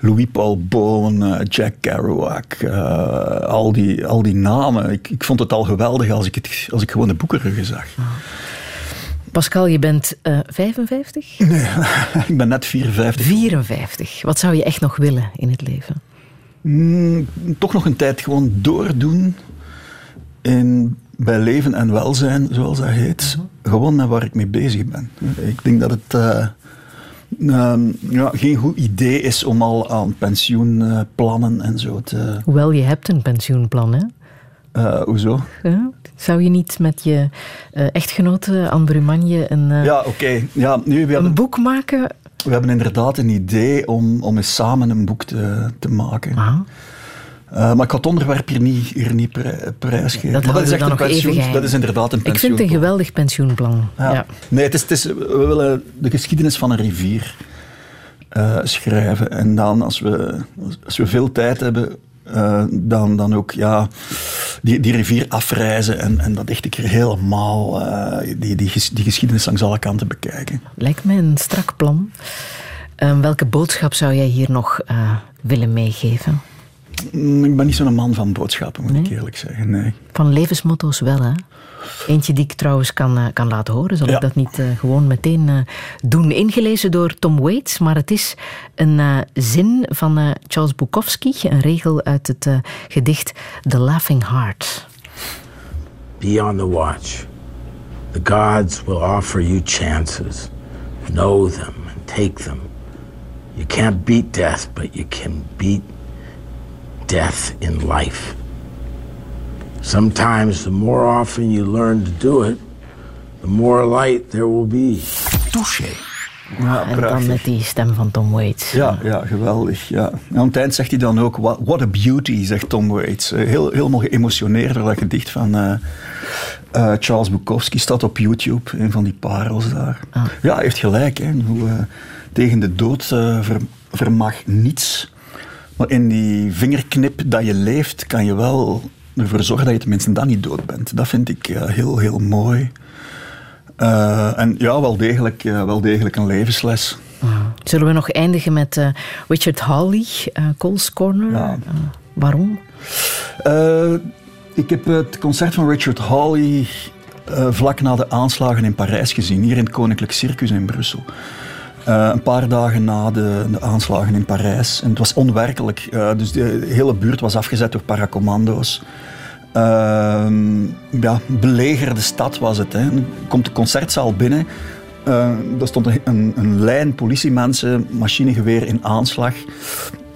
Louis Paul Bowen, uh, Jack Kerouac, uh, al, die, al die namen. Ik, ik vond het al geweldig als ik, het, als ik gewoon de boekenruggen zag. Pascal, je bent eh 55? Nee, ik ben net 54. 54. Wat zou je echt nog willen in het leven? Mm, toch nog een tijd gewoon doordoen in, bij leven en welzijn, zoals dat heet. Gewoon met waar ik mee bezig ben. Ik denk dat het eh, ehm, ja, geen goed idee is om al aan pensioenplannen en zo te... Hoewel, je hebt een pensioenplan, hè? eh, hoezo? Ja. Zou je niet met je eh, echtgenote Anne Brumanje een, eh, Ja, oké. Ja, nu, we, een hebben, boek maken? we hebben inderdaad een idee om, om eens samen een boek te, te maken. Eh, maar ik ga het onderwerp hier niet, hier niet pri- prijsgeven. Dat Maar we is echt een pensioen. Dat is inderdaad een Ik vind pensioen. het een geweldig pensioenplan. Ja. Ja. Nee, het is, het is, we willen de geschiedenis van een rivier eh, schrijven. En dan, als we, als we veel tijd hebben, eh, dan, dan ook ja, die, die rivier afreizen en, en dat echt een keer helemaal die, die, ges- die geschiedenis langs alle kanten bekijken. Lijkt mij een strak plan. Eh, welke boodschap zou jij hier nog willen meegeven? Mm, Ik ben niet zo'n man van boodschappen, moet ik eerlijk zeggen. Nee. Van levensmotto's wel, hè? Eentje die ik trouwens kan, eh, kan laten horen. Zal Ja. ik dat niet eh, gewoon meteen eh, doen? Ingelezen door Tom Waits, maar het is een eh, zin van eh, Charles Bukowski. Een regel uit het eh, gedicht The Laughing Heart. Be on the watch. The gods will offer you chances. Know them and take them. You can't beat death, but you can beat death in life. Sometimes, the more often you learn to do it, the more light there will be. Touché. Ja, en dan met die stem van Tom Waits. Ja, ja geweldig. Ja. En aan het eind zegt hij dan ook, what, what a beauty, zegt Tom Waits. Eh, Heel, helemaal geëmotioneerd door dat gedicht van eh, eh, Charles Bukowski. Staat op YouTube, een van die parels daar. Ja, hij heeft gelijk. Hè, hoe, tegen de dood ver- vermag niets. Maar in die vingerknip dat je leeft, kan je wel ervoor zorgen dat je tenminste dan niet dood bent. Dat vind ik eh, heel, heel mooi. Eh, en ja, wel degelijk, eh, wel degelijk een levensles. Zullen we nog eindigen met Richard Hawley, Cole's Corner? Eh, waarom? Ik heb het concert van Richard Hawley vlak na de aanslagen in Parijs gezien, hier in het Koninklijk Circus in Brussel. Eh, een paar dagen na de, de aanslagen in Parijs. En het was onwerkelijk. Eh, dus de hele buurt was afgezet door paracommando's. Ehm, ja, belegerde stad was het. Hè. Komt de concertzaal binnen. Eh er stond een, een, lijn politiemensen, machinegeweer in aanslag.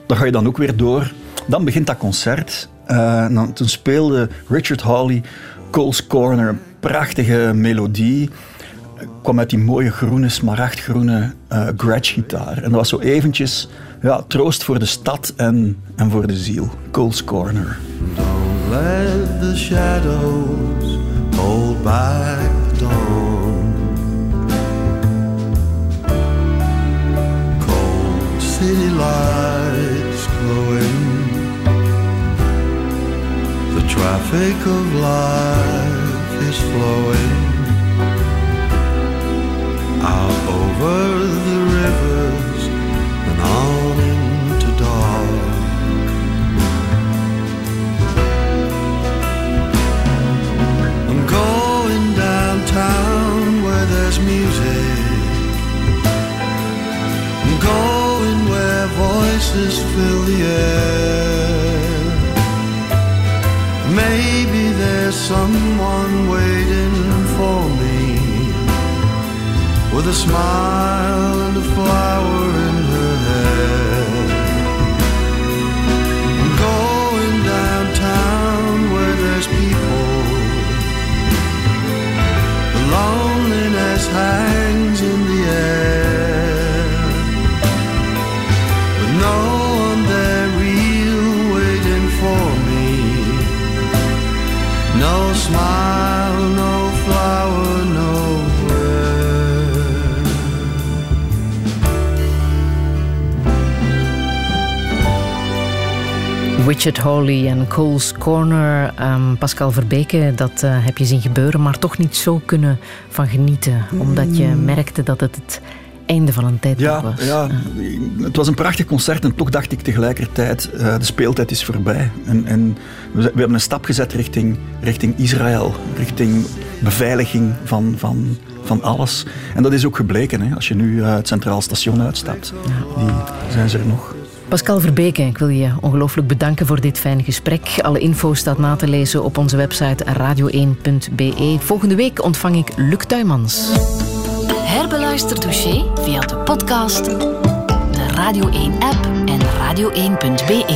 Daar ga je dan ook weer door. Dan begint dat concert. Eh, dan, toen speelde Richard Hawley Cole's Corner, een prachtige melodie. Kwam uit die mooie groene, smaragdgroene eh Gretsch-gitaar. En dat was zo eventjes ja, troost voor de stad en, en voor de ziel. Cole's Corner. Let the shadows hold back the dawn. Cold city lights glowing. The traffic of life is flowing out over the rivers and on into dark. I'm going downtown where there's music. I'm going where voices fill the air. Maybe there's someone waiting with a smile and a flower Richard Hawley en Cole's Corner. Ehm, Pascal Verbeke, dat eh, heb je zien gebeuren, maar toch niet zo kunnen van genieten. Omdat je merkte dat het het einde van een tijdperk Ja, was. ja, het was een prachtig concert en toch dacht ik tegelijkertijd, eh, de speeltijd is voorbij. En, en we, we hebben een stap gezet richting, richting Israël, richting beveiliging van, van, van alles. En dat is ook gebleken. Hè. Als je nu uh, het Centraal Station uitstapt, die zijn ze er nog. Pascal Verbeke, ik wil je ongelooflijk bedanken voor dit fijne gesprek. Alle info staat na te lezen op onze website radio1.be. Volgende week ontvang ik Luc Tuymans. Herbeluister dossier via de podcast, de Radio 1-app en radio1.be.